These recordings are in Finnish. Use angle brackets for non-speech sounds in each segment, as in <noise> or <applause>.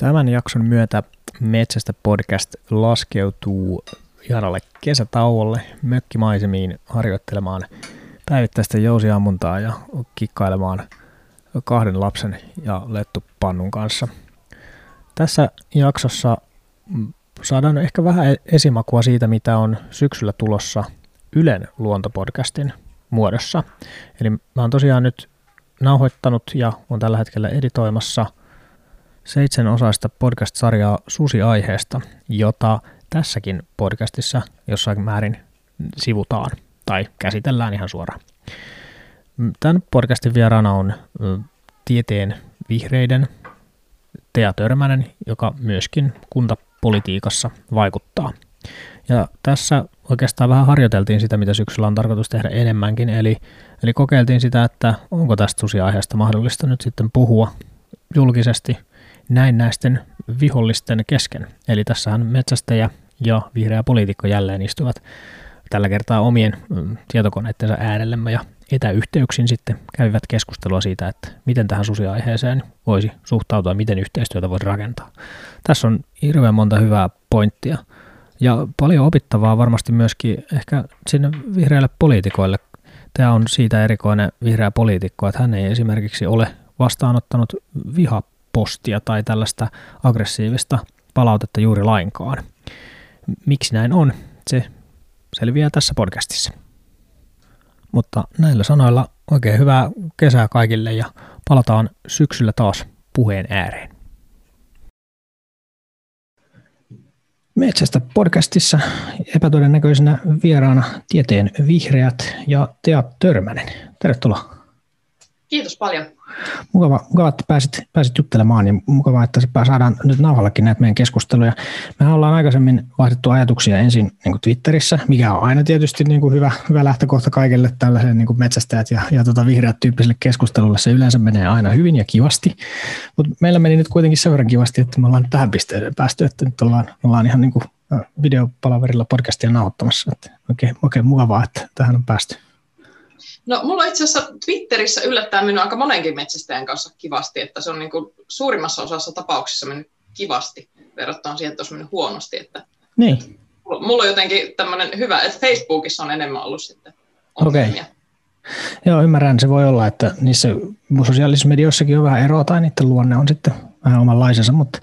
Tämän jakson myötä Metsästä podcast laskeutuu ihanalle kesätauolle mökkimaisemiin harjoittelemaan päivittäistä jousiammuntaa ja kikkailemaan kahden lapsen ja lettupannun kanssa. Tässä jaksossa saadaan ehkä vähän esimakua siitä, mitä on syksyllä tulossa Ylen luontopodcastin muodossa. Eli mä oon tosiaan nyt nauhoittanut ja on tällä hetkellä editoimassa – seitsemän osaista podcast-sarjaa Susi-aiheesta, jota tässäkin podcastissa jossain määrin sivutaan tai käsitellään ihan suoraan. Tämän podcastin vieraana on tieteen vihreiden Tea Törmänen, joka myöskin kuntapolitiikassa vaikuttaa. Ja tässä oikeastaan vähän harjoiteltiin sitä, mitä syksyllä on tarkoitus tehdä enemmänkin, eli, eli kokeiltiin sitä, että onko tästä susiaiheesta mahdollista nyt sitten puhua julkisesti – näennäisten vihollisten kesken. Eli tässähän metsästäjä ja vihreä poliitikko jälleen istuvat tällä kertaa omien mm, tietokoneittensa äärellemme ja etäyhteyksin sitten käyvät keskustelua siitä, että miten tähän susiaiheeseen voisi suhtautua, miten yhteistyötä voisi rakentaa. Tässä on hirveän monta hyvää pointtia ja paljon opittavaa varmasti myöskin ehkä sinne vihreille poliitikoille. Tämä on siitä erikoinen vihreä poliitikko, että hän ei esimerkiksi ole vastaanottanut viha postia tai tällaista aggressiivista palautetta juuri lainkaan. Miksi näin on, se selviää tässä podcastissa. Mutta näillä sanoilla oikein hyvää kesää kaikille ja palataan syksyllä taas puheen ääreen. Metsästä podcastissa epätodennäköisenä vieraana tieteen vihreät ja Tea Törmänen. Tervetuloa. Kiitos paljon. Mukava, mukava että pääsit, pääsit juttelemaan ja mukava, että saadaan nyt nauhallakin näitä meidän keskusteluja. Me ollaan aikaisemmin vaihdettu ajatuksia ensin niin kuin Twitterissä, mikä on aina tietysti niin kuin hyvä, hyvä lähtökohta kaikille tällaiselle niin metsästäjät ja, ja tota vihreät tyyppiselle keskustelulle. Se yleensä menee aina hyvin ja kivasti, mutta meillä meni nyt kuitenkin sen verran kivasti, että me ollaan tähän pisteeseen päästy, että nyt ollaan, ollaan ihan niin kuin videopalaverilla podcastia nauhoittamassa. Että oikein, oikein mukavaa, että tähän on päästy. No mulla itse asiassa Twitterissä yllättää minun aika monenkin metsästäjän kanssa kivasti, että se on niin kuin suurimmassa osassa tapauksissa mennyt kivasti verrattuna siihen, että olisi mennyt huonosti. Että niin. Mulla on jotenkin tämmöinen hyvä, että Facebookissa on enemmän ollut sitten ongelmia. Okay. Joo, ymmärrän. Se voi olla, että niissä sosiaalisissa medioissakin on vähän eroa tai niiden luonne on sitten vähän omanlaisensa, mutta,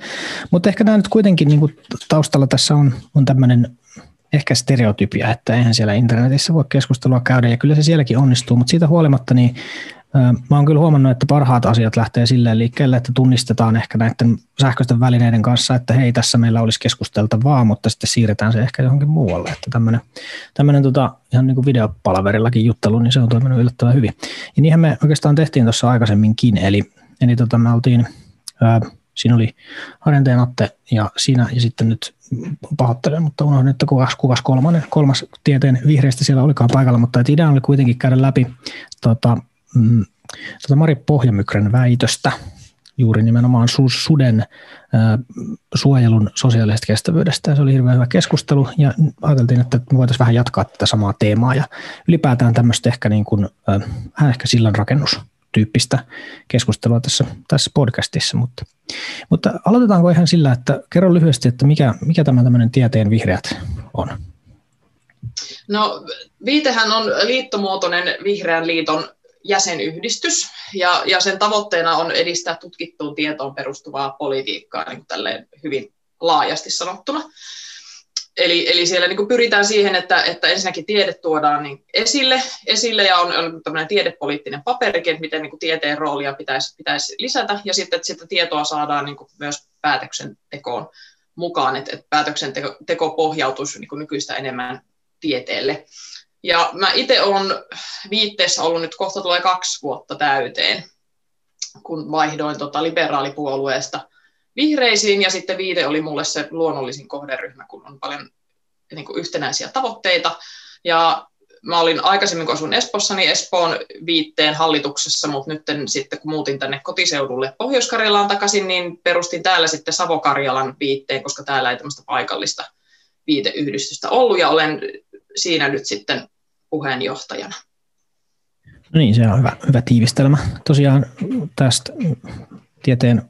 mutta ehkä tämä nyt kuitenkin niin kuin taustalla tässä on, on tämmöinen ehkä stereotypia, että eihän siellä internetissä voi keskustelua käydä, ja kyllä se sielläkin onnistuu, mutta siitä huolimatta niin Mä oon kyllä huomannut, että parhaat asiat lähtee silleen liikkeelle, että tunnistetaan ehkä näiden sähköisten välineiden kanssa, että hei, tässä meillä olisi keskusteltavaa, mutta sitten siirretään se ehkä johonkin muualle. Että tämmöinen, tämmöinen tota, ihan niin kuin videopalaverillakin juttelu, niin se on toiminut yllättävän hyvin. Ja niinhän me oikeastaan tehtiin tuossa aikaisemminkin, eli, eli tota, me oltiin, ää, siinä oli Harjanteen Atte ja siinä, ja sitten nyt pahoittelen, mutta unohdin, että kuvas, kuvas kolmannen, kolmas tieteen vihreistä siellä olikaan paikalla, mutta idea oli kuitenkin käydä läpi tota, mm, tota Mari Pohjamykrän väitöstä juuri nimenomaan su- suden ää, suojelun sosiaalisesta kestävyydestä. Se oli hirveän hyvä keskustelu ja ajateltiin, että me voitaisiin vähän jatkaa tätä samaa teemaa ja ylipäätään tämmöistä ehkä, niin kuin, ää, ehkä sillan rakennus tyyppistä keskustelua tässä, tässä podcastissa. Mutta, mutta aloitetaanko ihan sillä, että kerro lyhyesti, että mikä, mikä tämä tämmöinen tieteen vihreät on? No viitehän on liittomuotoinen vihreän liiton jäsenyhdistys, ja, ja sen tavoitteena on edistää tutkittuun tietoon perustuvaa politiikkaa niin kuin hyvin laajasti sanottuna. Eli, eli siellä niin kuin pyritään siihen, että, että ensinnäkin tiede tuodaan niin esille, esille ja on, on tämmöinen tiedepoliittinen paperikin, että miten niin kuin tieteen roolia pitäisi, pitäisi lisätä, ja sitten että sitä tietoa saadaan niin kuin myös päätöksentekoon mukaan, että, että päätöksenteko pohjautuisi niin kuin nykyistä enemmän tieteelle. Ja mä itse olen viitteessä ollut nyt kohta tulee kaksi vuotta täyteen, kun vaihdoin tota liberaalipuolueesta – vihreisiin ja sitten viide oli mulle se luonnollisin kohderyhmä, kun on paljon niin kuin yhtenäisiä tavoitteita. Ja mä olin aikaisemmin, kun asun Espossa, niin Espoon viitteen hallituksessa, mutta nyt sitten kun muutin tänne kotiseudulle Pohjois-Karjalaan takaisin, niin perustin täällä sitten Savo-Karjalan viitteen, koska täällä ei tämmöistä paikallista viiteyhdistystä ollut, ja olen siinä nyt sitten puheenjohtajana. No niin, se on hyvä, hyvä tiivistelmä. Tosiaan tästä tieteen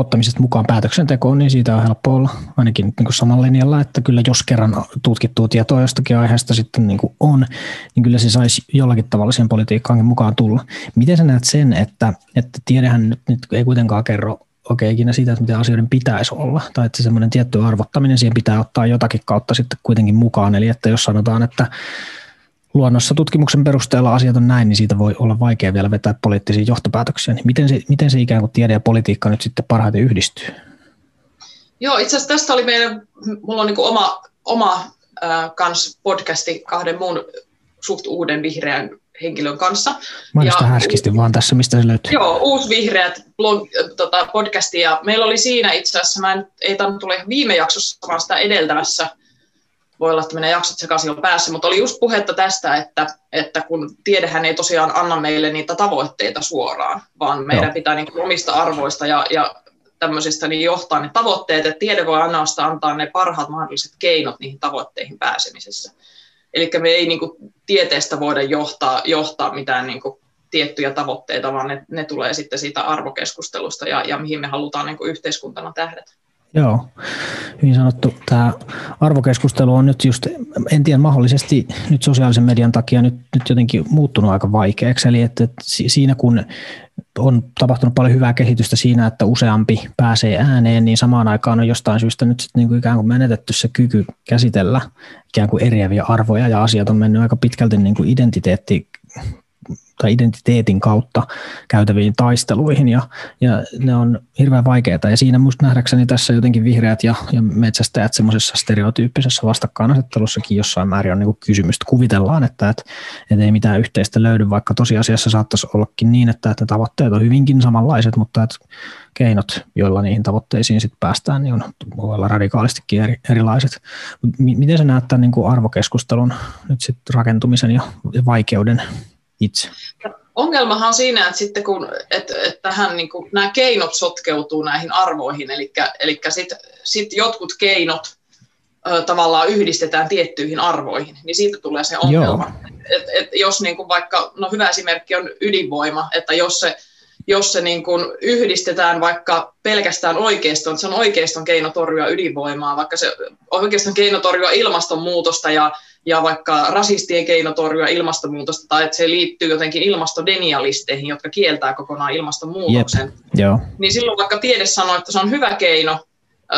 ottamisesta mukaan päätöksentekoon, niin siitä on helppo olla ainakin niin samalla linjalla, että kyllä jos kerran tutkittua tietoa jostakin aiheesta sitten niin kuin on, niin kyllä se saisi jollakin tavalla siihen politiikkaankin mukaan tulla. Miten sä näet sen, että, että tiedehän nyt, nyt ei kuitenkaan kerro oikein ikinä siitä, että miten asioiden pitäisi olla, tai että semmoinen tietty arvottaminen siihen pitää ottaa jotakin kautta sitten kuitenkin mukaan, eli että jos sanotaan, että luonnossa tutkimuksen perusteella asiat on näin, niin siitä voi olla vaikea vielä vetää poliittisia johtopäätöksiä. Niin miten, se, miten se ikään kuin tiede ja politiikka nyt sitten parhaiten yhdistyy? Joo, itse asiassa tästä oli meidän, mulla on niin oma, oma äh, kans podcasti kahden muun suht uuden vihreän henkilön kanssa. Mainosta härskisti vaan tässä, mistä se löytyy. Joo, uusi vihreät blog, tota, podcasti ja meillä oli siinä itse asiassa, mä en, ei tainnut tule viime jaksossa, vaan sitä edeltävässä, voi olla, että menee jaksot sekaisin on päässä, mutta oli just puhetta tästä, että, että kun tiedehän ei tosiaan anna meille niitä tavoitteita suoraan, vaan meidän Joo. pitää niin omista arvoista ja, ja tämmöisistä niin johtaa ne tavoitteet, että tiede voi ainoastaan antaa ne parhaat mahdolliset keinot niihin tavoitteihin pääsemisessä. Eli me ei niin kuin, tieteestä voida johtaa, johtaa mitään niin kuin, tiettyjä tavoitteita, vaan ne, ne tulee sitten siitä arvokeskustelusta ja, ja mihin me halutaan niin kuin, yhteiskuntana tähdätä. Joo, hyvin sanottu. Tämä arvokeskustelu on nyt just, en tiedä, mahdollisesti nyt sosiaalisen median takia nyt, nyt jotenkin muuttunut aika vaikeaksi. Eli että, että siinä kun on tapahtunut paljon hyvää kehitystä siinä, että useampi pääsee ääneen, niin samaan aikaan on jostain syystä nyt sit niin kuin ikään kuin menetetty se kyky käsitellä ikään kuin eriäviä arvoja ja asiat on mennyt aika pitkälti niin kuin identiteetti tai identiteetin kautta käytäviin taisteluihin ja, ja ne on hirveän vaikeita ja siinä musta nähdäkseni tässä jotenkin vihreät ja, ja metsästäjät semmoisessa stereotyyppisessä vastakkainasettelussakin jossain määrin on niin kuin. Kuvitellaan, että, että, että ei mitään yhteistä löydy, vaikka tosiasiassa saattaisi ollakin niin, että, että tavoitteet on hyvinkin samanlaiset, mutta että keinot, joilla niihin tavoitteisiin sitten päästään, niin on, voi olla radikaalistikin eri, erilaiset. Miten se näyttää niin kuin arvokeskustelun nyt sitten rakentumisen ja vaikeuden itse? Ongelmahan on siinä, että sitten kun että, että tähän, niin kuin, nämä keinot sotkeutuu näihin arvoihin, eli, eli sitten sit jotkut keinot ö, tavallaan yhdistetään tiettyihin arvoihin, niin siitä tulee se ongelma. Et, et jos niin kuin vaikka, no hyvä esimerkki on ydinvoima, että jos se, jos se niin kuin yhdistetään vaikka pelkästään oikeiston, se on oikeiston keino torjua ydinvoimaa, vaikka se oikeiston keino torjua ilmastonmuutosta ja ja vaikka rasistien keino torjua ilmastonmuutosta tai että se liittyy jotenkin ilmastodenialisteihin, jotka kieltää kokonaan ilmastonmuutoksen, Jep, joo. niin silloin vaikka tiede sanoo, että se on hyvä keino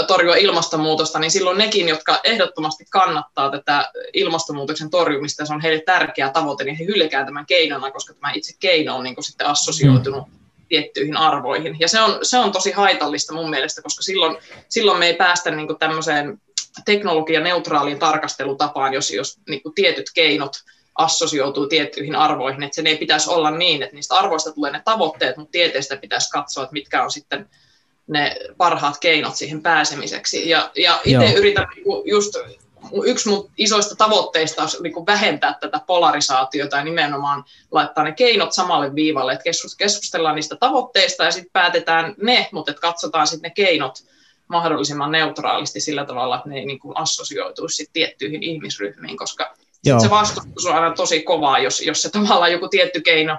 torjua ilmastonmuutosta, niin silloin nekin, jotka ehdottomasti kannattaa tätä ilmastonmuutoksen torjumista, se on heille tärkeä tavoite, niin he hylkää tämän keinona, koska tämä itse keino on niin kuin sitten assosioitunut mm. tiettyihin arvoihin. Ja se on, se on tosi haitallista mun mielestä, koska silloin, silloin me ei päästä niin tämmöiseen teknologianeutraaliin tarkastelutapaan, jos, jos niin kuin tietyt keinot assosioituu tiettyihin arvoihin, että sen ei pitäisi olla niin, että niistä arvoista tulee ne tavoitteet, mutta tieteestä pitäisi katsoa, että mitkä on sitten ne parhaat keinot siihen pääsemiseksi. Ja, ja itse yritän niin just, yksi mun isoista tavoitteista on niin vähentää tätä polarisaatiota ja nimenomaan laittaa ne keinot samalle viivalle, että keskustellaan niistä tavoitteista ja sitten päätetään ne, mutta katsotaan sitten ne keinot mahdollisimman neutraalisti sillä tavalla, että ne ei niin kuin assosioituisi sit tiettyihin ihmisryhmiin, koska se vastustus on aina tosi kovaa, jos, jos se tavallaan joku tietty keino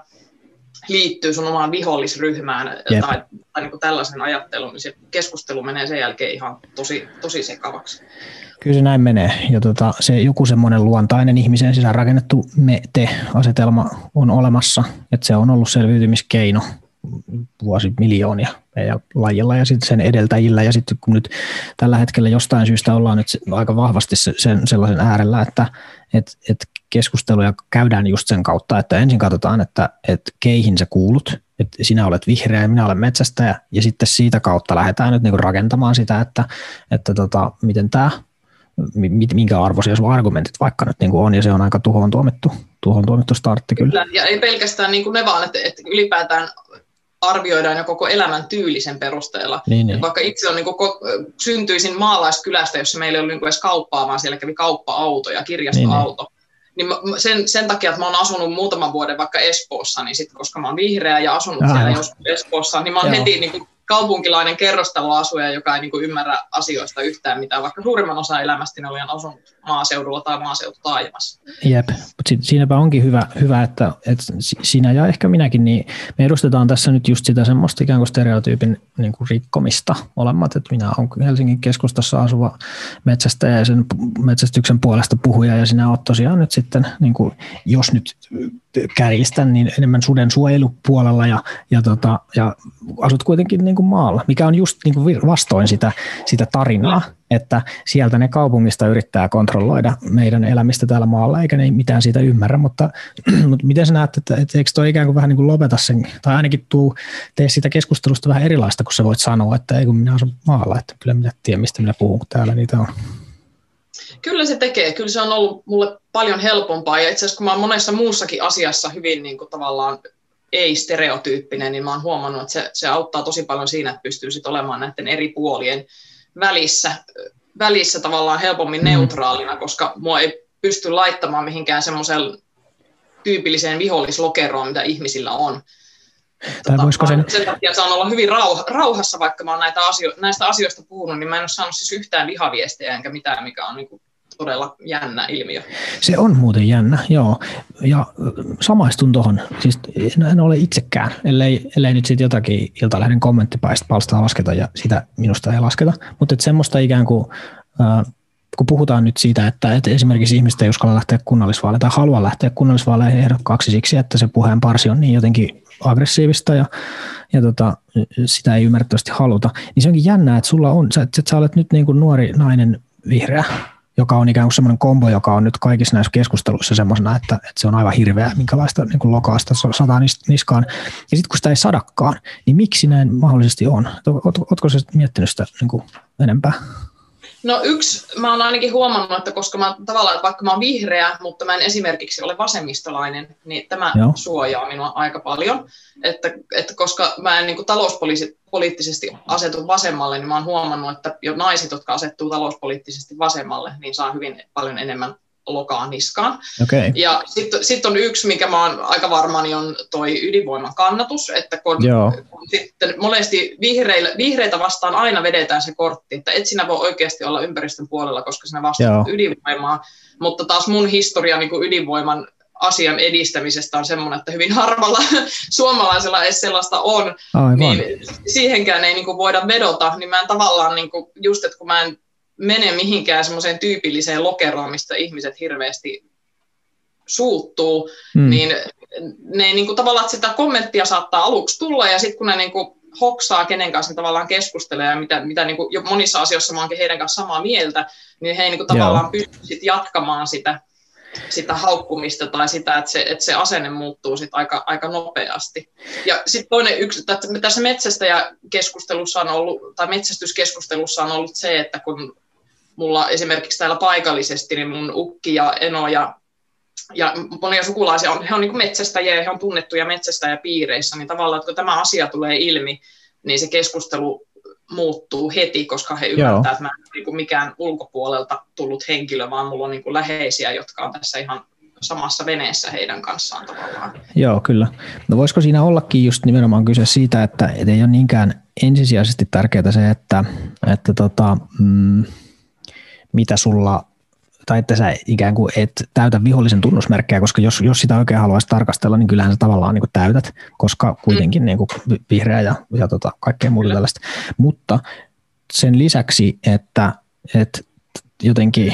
liittyy sun omaan vihollisryhmään Jep. tai, tai niin kuin tällaisen ajatteluun, niin se keskustelu menee sen jälkeen ihan tosi, tosi sekavaksi. Kyllä se näin menee. Ja tota, se joku semmoinen luontainen ihmisen sisään rakennettu me-te-asetelma on olemassa, että se on ollut selviytymiskeino vuosimiljoonia meidän lajilla ja sitten sen edeltäjillä. Ja sitten kun nyt tällä hetkellä jostain syystä ollaan nyt aika vahvasti sen, sellaisen äärellä, että et, et keskusteluja käydään just sen kautta, että ensin katsotaan, että et keihin sä kuulut, että sinä olet vihreä ja minä olen metsästäjä, ja sitten siitä kautta lähdetään nyt niinku rakentamaan sitä, että, että tota, miten tämä minkä arvoisia sun argumentit vaikka nyt niin kuin on, ja se on aika tuhoon tuomittu, tuhoon tuomittu startti kyllä. Ja ei pelkästään niin kuin ne vaan, että, että ylipäätään arvioidaan jo koko elämän tyylisen perusteella. Niin, niin. Vaikka itse on, niin kuin, syntyisin maalaiskylästä, jossa meillä ei ollut niin edes kauppaa, vaan siellä kävi kauppa-auto ja kirjastoauto. Niin, niin. niin sen, sen takia, että mä oon asunut muutaman vuoden vaikka Espoossa, niin sit, koska mä oon vihreä ja asunut Aha. siellä joskus Espoossa, niin mä oon Joo. heti niin kuin, kaupunkilainen kerrostaloasuja, joka ei niin kuin ymmärrä asioista yhtään mitään, vaikka suurimman osa elämästä olen asunut maaseudulla tai maaseututaajamassa. Jep, mutta siinäpä onkin hyvä, hyvä että, että sinä ja ehkä minäkin, niin me edustetaan tässä nyt just sitä semmoista ikään kuin stereotyypin niin kuin rikkomista olemat, että minä olen Helsingin keskustassa asuva metsästäjä ja sen metsästyksen puolesta puhuja ja sinä olet tosiaan nyt sitten, niin kuin, jos nyt kärjistän, niin enemmän suden suojelupuolella ja, ja, tota, ja asut kuitenkin niin kuin maalla, mikä on just niin kuin vastoin sitä, sitä tarinaa, että sieltä ne kaupungista yrittää kontrolloida meidän elämistä täällä maalla, eikä ne mitään siitä ymmärrä, mutta, <clears throat> mutta miten sä näet, että, että eikö toi ikään kuin vähän niin kuin lopeta sen, tai ainakin tuu, tee siitä keskustelusta vähän erilaista, kun sä voit sanoa, että ei kun minä asun maalla, että kyllä minä tiedän, mistä minä puhun, kun täällä niitä on. Kyllä se tekee. Kyllä se on ollut mulle paljon helpompaa. Ja itse asiassa kun mä oon monessa muussakin asiassa hyvin niin kuin tavallaan ei-stereotyyppinen, niin mä oon huomannut, että se, se auttaa tosi paljon siinä, että pystyy sit olemaan näiden eri puolien välissä, välissä tavallaan helpommin mm. neutraalina, koska mua ei pysty laittamaan mihinkään semmoiseen tyypilliseen vihollislokeroon, mitä ihmisillä on. Tai tota, voisiko sen... Sen takia saan olla hyvin rauh- rauhassa, vaikka mä oon näitä asio- näistä asioista puhunut, niin mä en ole saanut siis yhtään vihaviestejä enkä mitään, mikä on niin kuin todella jännä ilmiö. Se on muuten jännä, joo. Ja samaistun tuohon, siis en ole itsekään, ellei, ellei nyt sitten jotakin Iltalehden kommenttipalstaa lasketa ja sitä minusta ei lasketa, mutta semmoista ikään kuin, äh, kun puhutaan nyt siitä, että, että esimerkiksi ihmiset ei uskalla lähteä kunnallisvaaleihin tai halua lähteä kunnallisvaaleihin ehdokkaaksi siksi, että se puheen parsi on niin jotenkin aggressiivista ja, ja tota, sitä ei ymmärrettävästi haluta, niin se onkin jännää, että sulla on, että sä olet nyt niin kuin nuori nainen vihreä, joka on ikään kuin semmoinen kombo, joka on nyt kaikissa näissä keskusteluissa semmoisena, että, että se on aivan hirveä, minkälaista niin kuin lokaasta sataa niskaan. Ja sitten kun sitä ei sadakkaan, niin miksi näin mahdollisesti on? Oletko se miettinyt sitä niin kuin enempää? No yksi, mä oon ainakin huomannut, että koska mä tavallaan, että vaikka mä oon vihreä, mutta mä en esimerkiksi ole vasemmistolainen, niin tämä Joo. suojaa minua aika paljon. Että, että koska mä en niin talouspoliittisesti asetu vasemmalle, niin mä oon huomannut, että jo naiset, jotka asettuu talouspoliittisesti vasemmalle, niin saa hyvin paljon enemmän lokaa niskaan. Okay. Ja sitten sit on yksi, mikä mä oon aika varma, niin on toi ydinvoiman kannatus, että kun, Joo. kun sitten monesti vihreillä, vihreitä vastaan aina vedetään se kortti, että et sinä voi oikeasti olla ympäristön puolella, koska sinä vastaat ydinvoimaa, mutta taas mun historia niin kuin ydinvoiman asian edistämisestä on semmoinen, että hyvin harvalla <laughs> suomalaisella ei sellaista on, Aivan. niin siihenkään ei niin kuin voida vedota, niin mä en tavallaan, niin kuin, just että kun mä en mene mihinkään semmoiseen tyypilliseen lokeroon, mistä ihmiset hirveästi suuttuu, mm. niin ne ei niin kuin, tavallaan, että sitä kommenttia saattaa aluksi tulla, ja sitten kun ne niin kuin, hoksaa, kenen kanssa ne tavallaan keskustelee, ja mitä, mitä niin kuin, jo monissa asioissa mä oonkin heidän kanssa samaa mieltä, niin he ei niin kuin, tavallaan pysty sit jatkamaan sitä, sitä haukkumista tai sitä, että se, että se asenne muuttuu sit aika, aika nopeasti. Ja sitten toinen yksi, että tässä metsästäjäkeskustelussa on ollut, tai metsästyskeskustelussa on ollut se, että kun mulla esimerkiksi täällä paikallisesti, niin mun ukki ja eno ja, ja monia sukulaisia, on, he on niin metsästäjiä he on tunnettuja metsästäjäpiireissä, niin tavallaan, että kun tämä asia tulee ilmi, niin se keskustelu muuttuu heti, koska he ymmärtävät, että mä en niin kuin mikään ulkopuolelta tullut henkilö, vaan mulla on niin kuin läheisiä, jotka on tässä ihan samassa veneessä heidän kanssaan tavallaan. Joo, kyllä. No voisiko siinä ollakin just nimenomaan kyse siitä, että ei ole niinkään ensisijaisesti tärkeää se, että, että tota, mm, mitä sulla tai että sä ikään kuin et täytä vihollisen tunnusmerkkejä, koska jos, jos sitä oikein haluaisi tarkastella, niin kyllähän sä tavallaan niin kuin täytät, koska kuitenkin mm. niin kuin vihreä ja, ja tota, kaikkea muuta tällaista. Mutta sen lisäksi, että, että jotenkin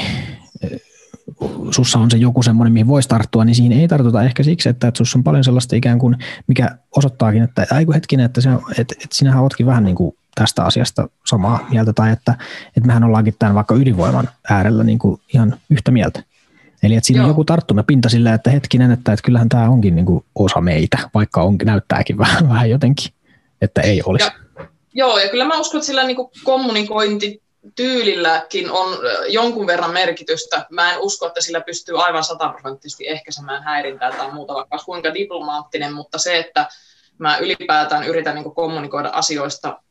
sussa on se joku semmoinen, mihin voisi tarttua, niin siinä ei tartuta ehkä siksi, että, että sussa on paljon sellaista ikään kuin, mikä osoittaakin, että aiku hetkinen, että, se, että, että sinähän ootkin vähän niin kuin tästä asiasta samaa mieltä, tai että, että mehän ollaankin tämän vaikka ydinvoiman äärellä niin kuin ihan yhtä mieltä. Eli että siinä Joo. on joku tarttumapinta sillä, että hetkinen, että, että kyllähän tämä onkin niin kuin osa meitä, vaikka onkin, näyttääkin <laughs> vähän, vähän jotenkin, että ei olisi. Ja, joo, ja kyllä mä uskon, että sillä niin kuin kommunikointi tyylilläkin on jonkun verran merkitystä. Mä en usko, että sillä pystyy aivan sataprosenttisesti ehkäisemään häirintää tai muuta, vaikka kuinka diplomaattinen, mutta se, että mä ylipäätään yritän niin kommunikoida asioista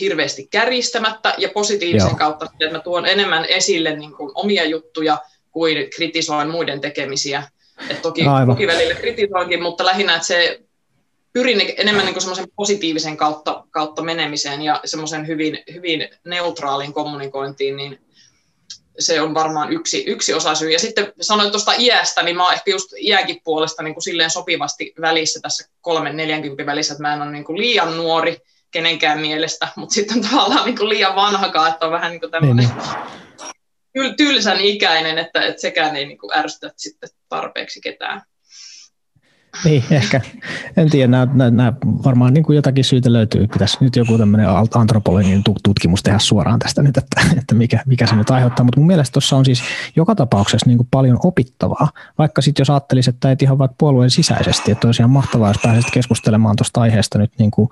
hirveästi kärjistämättä ja positiivisen Joo. kautta, että mä tuon enemmän esille niin kuin omia juttuja kuin kritisoin muiden tekemisiä. Et toki, toki välillä kritisoinkin, mutta lähinnä, että se pyrin enemmän niin semmoisen positiivisen kautta, kautta menemiseen ja semmoisen hyvin, hyvin neutraalin kommunikointiin, niin se on varmaan yksi, yksi osa syy. Ja sitten sanoin tuosta iästä, niin mä oon ehkä just iäkin puolesta niin kuin silleen sopivasti välissä tässä kolmen 40 välissä, että mä en ole niin kuin liian nuori kenenkään mielestä, mutta sitten tavallaan niin kuin liian vanhakaan, että on vähän niin kuin tämmöinen niin. tylsän ikäinen, että, että sekään ei niin kuin ärsytä sitten tarpeeksi ketään. Niin, <laughs> ehkä. En tiedä, nämä, nämä, nämä varmaan niin kuin jotakin syytä löytyy. Pitäisi nyt joku tämmöinen antropologinen tutkimus tehdä suoraan tästä nyt, että, <laughs> että mikä, mikä se nyt aiheuttaa. Mutta mun mielestä tuossa on siis joka tapauksessa niin kuin paljon opittavaa. Vaikka sitten jos ajattelisi, että ei ihan vaikka puolueen sisäisesti, että olisi ihan mahtavaa, jos pääsisit keskustelemaan tuosta aiheesta nyt niin kuin,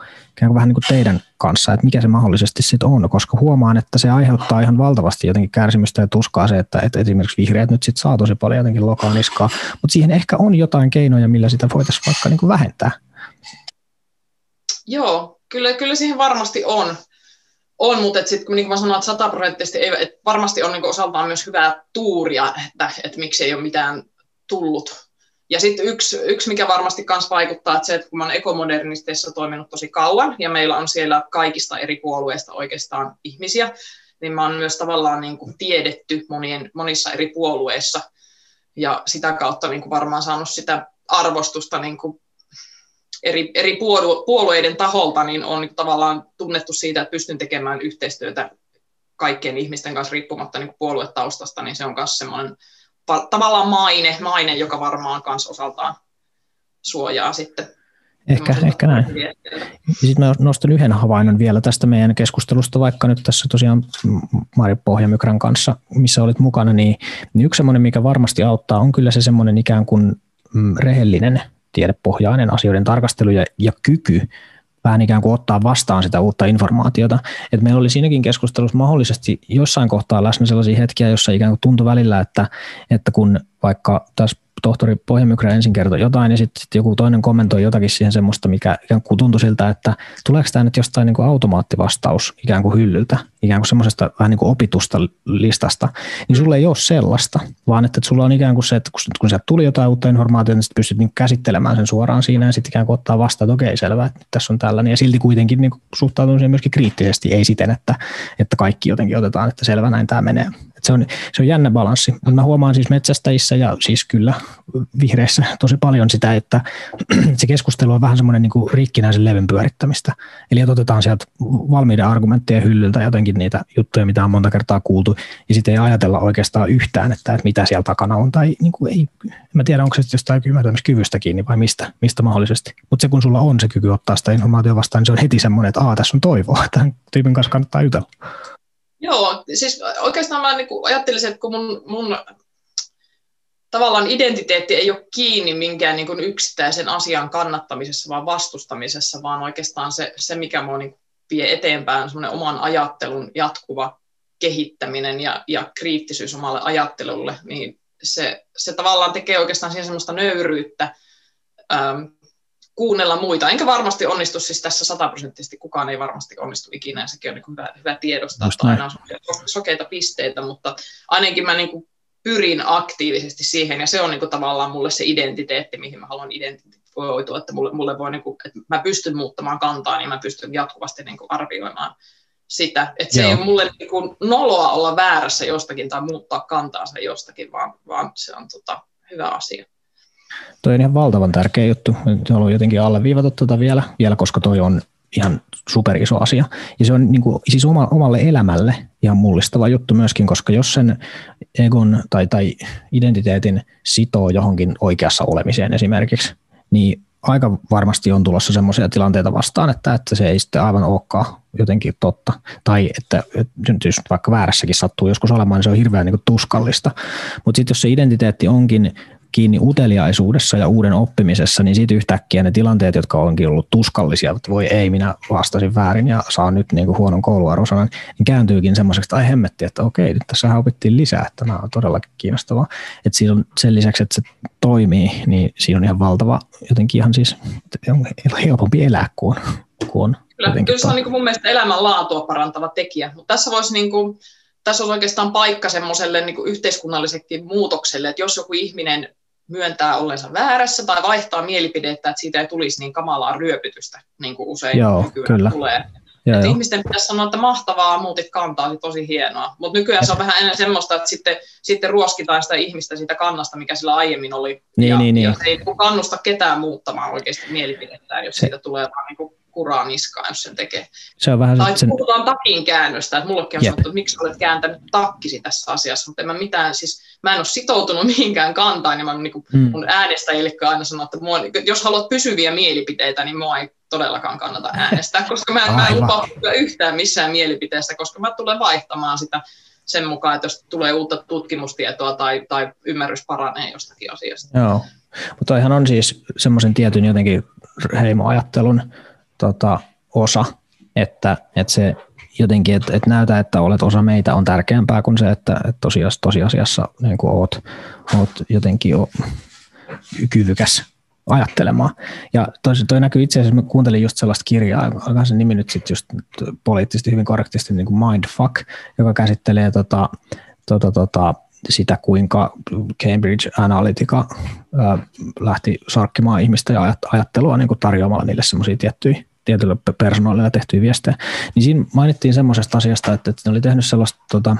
vähän niin kuin teidän kanssa, että mikä se mahdollisesti sitten on, koska huomaan, että se aiheuttaa ihan valtavasti jotenkin kärsimystä ja tuskaa se, että, että esimerkiksi vihreät nyt sitten saa tosi paljon jotenkin lokaa niskaa, mutta siihen ehkä on jotain keinoja, millä sitä voitaisiin vaikka niin kuin vähentää. Joo, kyllä, kyllä siihen varmasti on. On, mutta sitten kun niin mä sanoin, että sataprosenttisesti ei, että varmasti on niin osaltaan myös hyvää tuuria, että, että miksi ei ole mitään tullut ja sitten yksi, yksi, mikä varmasti myös vaikuttaa, että se, että kun olen ekomodernisteissa toiminut tosi kauan, ja meillä on siellä kaikista eri puolueista oikeastaan ihmisiä, niin mä oon myös tavallaan niin kuin tiedetty monien, monissa eri puolueissa, ja sitä kautta niin kuin varmaan saanut sitä arvostusta niin kuin eri, eri puolueiden taholta, niin on niin tavallaan tunnettu siitä, että pystyn tekemään yhteistyötä kaikkien ihmisten kanssa riippumatta niin puoluetaustasta, niin se on myös semmoinen tavallaan maine, maine, joka varmaan myös osaltaan suojaa sitten. Ehkä, ehkä näin. Sitten mä nostan yhden havainnon vielä tästä meidän keskustelusta, vaikka nyt tässä tosiaan Mari Pohjamykrän kanssa, missä olit mukana, niin, niin yksi semmoinen, mikä varmasti auttaa, on kyllä se semmoinen ikään kuin mm, rehellinen tiedepohjainen asioiden tarkastelu ja, ja kyky vähän ikään kuin ottaa vastaan sitä uutta informaatiota. Et meillä oli siinäkin keskustelussa mahdollisesti jossain kohtaa läsnä sellaisia hetkiä, jossa ikään kuin tuntui välillä, että, että kun vaikka tässä tohtori Pohjamykrä ensin kertoi jotain ja sitten sit joku toinen kommentoi jotakin siihen semmoista, mikä ikään kuin tuntui siltä, että tuleeko tämä nyt jostain niin kuin automaattivastaus ikään kuin hyllyltä, ikään kuin semmoisesta vähän niin kuin opitusta listasta, niin sulla ei ole sellaista, vaan että sulla on ikään kuin se, että kun sieltä tuli jotain uutta informaatiota, niin sitten pystyt niin käsittelemään sen suoraan siinä ja sitten ikään kuin ottaa vastaan, että okei selvä, että tässä on tällainen ja silti kuitenkin niin suhtautuu siihen myöskin kriittisesti, ei siten, että, että kaikki jotenkin otetaan, että selvä näin tämä menee. Se, on, se on jännä balanssi. Mä huomaan siis metsästäjissä ja siis kyllä vihreissä tosi paljon sitä, että <clears throat> se keskustelu on vähän semmoinen niin rikkinäisen levyn pyörittämistä. Eli otetaan sieltä valmiiden argumenttien hyllyltä jotenkin niitä juttuja, mitä on monta kertaa kuultu, ja sitten ei ajatella oikeastaan yhtään, että, että mitä siellä takana on. Tai niin kuin ei, en tiedä, onko se jostain ymmärtämiskyvystä kiinni vai mistä, mistä mahdollisesti. Mutta se kun sulla on se kyky ottaa sitä informaatiota vastaan, niin se on heti semmoinen, että Aa, tässä on toivoa, <laughs> tämän tyypin kanssa kannattaa jutella. Joo, siis oikeastaan mä niin ajattelisin, että kun mun, mun tavallaan identiteetti ei ole kiinni minkään niin yksittäisen asian kannattamisessa, vaan vastustamisessa, vaan oikeastaan se, se mikä mua niin vie eteenpäin, on oman ajattelun jatkuva kehittäminen ja, ja kriittisyys omalle ajattelulle, niin se, se tavallaan tekee oikeastaan siihen semmoista nöyryyttä kuunnella muita. Enkä varmasti onnistu siis tässä sataprosenttisesti, kukaan ei varmasti onnistu ikinä, ja sekin on niin hyvä, hyvä tiedostaa, että aina on sokeita pisteitä, mutta ainakin mä niin kuin pyrin aktiivisesti siihen, ja se on niin kuin tavallaan mulle se identiteetti, mihin mä haluan identifioitua, että mulle, mulle voi, niin kuin, että mä pystyn muuttamaan kantaa, niin mä pystyn jatkuvasti niin kuin arvioimaan sitä. Että se Joo. ei ole mulle niin kuin noloa olla väärässä jostakin tai muuttaa kantaansa jostakin, vaan, vaan se on tota, hyvä asia. Toi on ihan valtavan tärkeä juttu. Haluan jotenkin alleviivata tuota vielä, vielä, koska toi on ihan super iso asia. Ja se on niin kuin, siis oma, omalle elämälle ihan mullistava juttu myöskin, koska jos sen egon tai, tai identiteetin sitoo johonkin oikeassa olemiseen esimerkiksi, niin aika varmasti on tulossa sellaisia tilanteita vastaan, että, että se ei sitten aivan olekaan jotenkin totta. Tai että, että jos vaikka väärässäkin sattuu joskus olemaan, niin se on hirveän niin tuskallista. Mutta sitten jos se identiteetti onkin kiinni uteliaisuudessa ja uuden oppimisessa, niin sitten yhtäkkiä ne tilanteet, jotka onkin ollut tuskallisia, että voi ei, minä vastasin väärin ja saan nyt niin kuin huonon kouluarvosanan, niin kääntyykin semmoiseksi, että ai hemmetti, että okei, nyt tässä opittiin lisää, että tämä on todellakin kiinnostavaa. Että siinä on sen lisäksi, että se toimii, niin siinä on ihan valtava, jotenkin ihan siis on helpompi elää kuin, kuin Kyllä, kyllä se on niin kuin mun mielestä elämänlaatua parantava tekijä, mutta tässä voisi niin kuin, tässä on oikeastaan paikka semmoiselle niin yhteiskunnallisekin muutokselle, että jos joku ihminen myöntää ollensa väärässä tai vaihtaa mielipidettä, että siitä ei tulisi niin kamalaa ryöpytystä, niin kuin usein Joo, kyllä. tulee. Joo, että ihmisten pitäisi sanoa, että mahtavaa, muutit kantaa, tosi hienoa. Mutta nykyään se on vähän enemmän semmoista, että sitten, sitten ruoskitaan sitä ihmistä siitä kannasta, mikä sillä aiemmin oli. Niin, ja, niin, niin. ja se ei kannusta ketään muuttamaan oikeasti mielipidettään, jos se... siitä tulee vaan niin kuin kuraa niskaan, jos sen tekee. Se on vähän tai sen... puhutaan takin käännöstä, että mullekin on Jep. sanottu, että miksi olet kääntänyt takkisi tässä asiassa, mutta en mä mitään, siis mä en ole sitoutunut <laughs> mihinkään kantaan, ja mä niin kuin, mm. mun äänestäjille aina sanon, että mua, jos haluat pysyviä mielipiteitä, niin mua ei todellakaan kannata äänestää, <laughs> koska mä, mä en lupaa yhtään missään mielipiteestä, koska mä tulen vaihtamaan sitä sen mukaan, että jos tulee uutta tutkimustietoa tai, tai ymmärrys paranee jostakin asiasta. Joo, mutta toihan on siis semmoisen tietyn jotenkin heimoajattelun tota, osa, että, että se jotenkin, että, että näytä, että olet osa meitä on tärkeämpää kuin se, että, että tosiasiassa, tosiasiassa niin kuin oot, oot jotenkin o, kyvykäs ajattelemaan. Ja toi, toi näkyy itse asiassa, mä kuuntelin just sellaista kirjaa, alkaa sen nimi nyt sitten just poliittisesti hyvin korrektisti niin kuin Mindfuck, joka käsittelee tota, tota, tota, sitä, kuinka Cambridge Analytica lähti sarkkimaan ihmistä ja ajattelua niin kuin tarjoamalla niille semmoisia tiettyjä tietyllä persoonalla tehtyjä viestejä, niin siinä mainittiin semmoisesta asiasta, että, että ne oli tehnyt sellaista tota,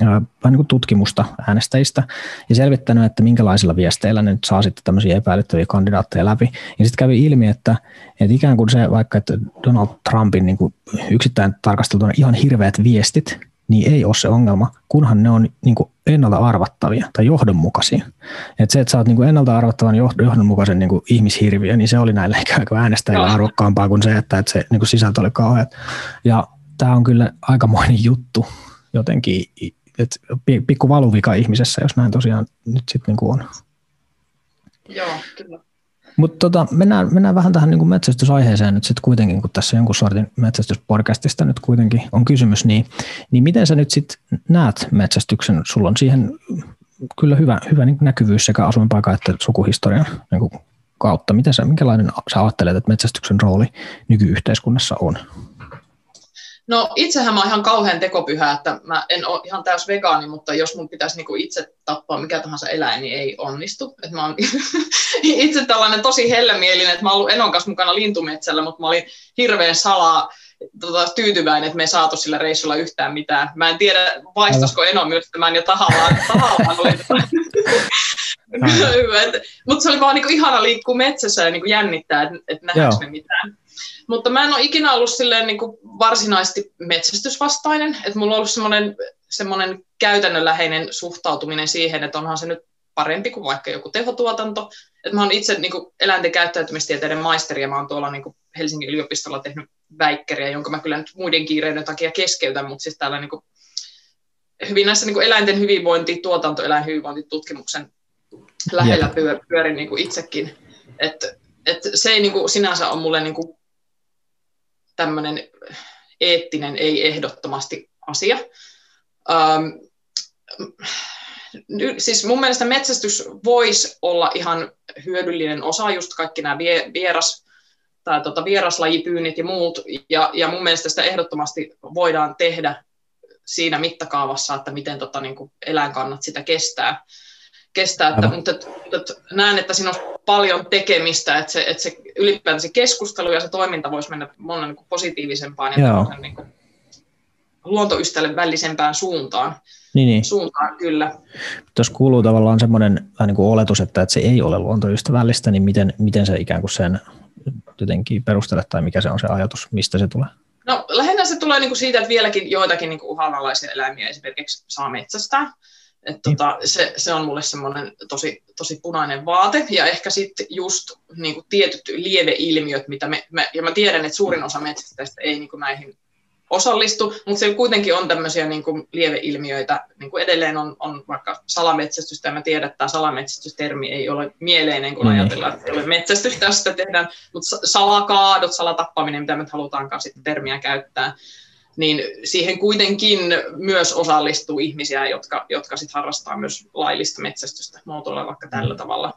vähän niin kuin tutkimusta äänestäjistä ja selvittänyt, että minkälaisilla viesteillä ne nyt saa sitten tämmöisiä epäilyttäviä kandidaatteja läpi. Ja sitten kävi ilmi, että, että ikään kuin se vaikka, että Donald Trumpin niin kuin yksittäin tarkasteltuna ihan hirveät viestit, niin ei ole se ongelma, kunhan ne on niin kuin ennalta arvattavia tai johdonmukaisia. Et se, että sä oot niin kuin ennalta arvattavan johdonmukaisen niin kuin ihmishirviö, niin se oli näille <laughs> ikään kuin äänestäjille arvokkaampaa kuin se, että, että se niin kuin sisältö oli kauhean. Ja tämä on kyllä aikamoinen juttu jotenkin, että pikku valuvika ihmisessä, jos näin tosiaan nyt sitten niin on. Joo, kyllä. Mutta tota, mennään, mennään vähän tähän niin metsästysaiheeseen nyt sitten kuitenkin, kun tässä jonkun sortin metsästyspodcastista nyt kuitenkin on kysymys, niin, niin miten sä nyt sitten näet metsästyksen? Sulla on siihen kyllä hyvä, hyvä niin näkyvyys sekä asuinpaikan että sukuhistorian niin kautta. Miten sä, minkälainen sä ajattelet, että metsästyksen rooli nykyyhteiskunnassa on? No itsehän mä oon ihan kauhean tekopyhä, että mä en ole ihan täys vegaani, mutta jos mun pitäisi niinku itse tappaa mikä tahansa eläin, niin ei onnistu. Et mä oon <laughs> itse tällainen tosi hellämielinen, että mä oon ollut Enon kanssa mukana lintumetsällä, mutta mä olin hirveän salaa tota, tyytyväinen, että me ei saatu sillä reissulla yhtään mitään. Mä en tiedä, vaistaisiko Eno myös tämän jo tahallaan. tahallaan oli, <laughs> mutta se oli vaan niinku ihana liikkua metsässä ja niinku jännittää, että et nähdäänkö me mitään. Mutta mä en ole ikinä ollut silleen niin kuin varsinaisesti metsästysvastainen, että mulla on ollut semmoinen, semmoinen käytännönläheinen suhtautuminen siihen, että onhan se nyt parempi kuin vaikka joku tehotuotanto. Että mä oon itse niin kuin eläinten käyttäytymistieteiden maisteri ja mä oon tuolla niin kuin Helsingin yliopistolla tehnyt väikkeriä, jonka mä kyllä nyt muiden kiireiden takia keskeytän, mutta siis täällä niin kuin hyvin näissä niin kuin eläinten hyvinvointi, tuotantoeläinhyvinvointitutkimuksen lähellä pyörin niin kuin itsekin. Että et se ei niin kuin, sinänsä ole mulle niin kuin, tämmöinen eettinen, ei ehdottomasti asia. Ähm, siis mun mielestä metsästys voisi olla ihan hyödyllinen osa, just kaikki nämä vieras, tai tota vieraslajipyynnit ja muut, ja, ja mun mielestä sitä ehdottomasti voidaan tehdä siinä mittakaavassa, että miten tota, niin kuin eläinkannat sitä kestää kestää, että, mutta, että, että näen, että siinä on paljon tekemistä, että se, että se ylipäätään se keskustelu ja se toiminta voisi mennä monen niin positiivisempaan ja niin kuin luontoystävällisempään suuntaan. Niin, niin. Suuntaan, kyllä. Tuossa kuuluu tavallaan semmoinen niin kuin oletus, että, että se ei ole luontoystävällistä, niin miten, miten se ikään kuin sen jotenkin perustelet tai mikä se on se ajatus, mistä se tulee? No lähinnä se tulee niin kuin siitä, että vieläkin joitakin niin kuin uhanalaisia eläimiä esimerkiksi saa metsästää. Et tota, se, se on mulle semmoinen tosi, tosi punainen vaate. Ja ehkä sitten just niin kuin tietyt lieveilmiöt, mitä me, me, ja mä tiedän, että suurin osa metsästäjistä ei niin kuin näihin osallistu, mutta se kuitenkin on tämmöisiä niin kuin lieveilmiöitä, niin kuin edelleen on, on vaikka salametsästystä, ja mä tiedän, että tämä salametsästystermi ei ole mieleinen, kun mm. ajatellaan, että ei ole metsästystä, sitä tehdään, mutta salakaadot, salatappaminen, mitä me halutaankaan sitten termiä käyttää, niin siihen kuitenkin myös osallistuu ihmisiä, jotka, jotka sit harrastaa myös laillista metsästystä muotoilla vaikka tällä tavalla.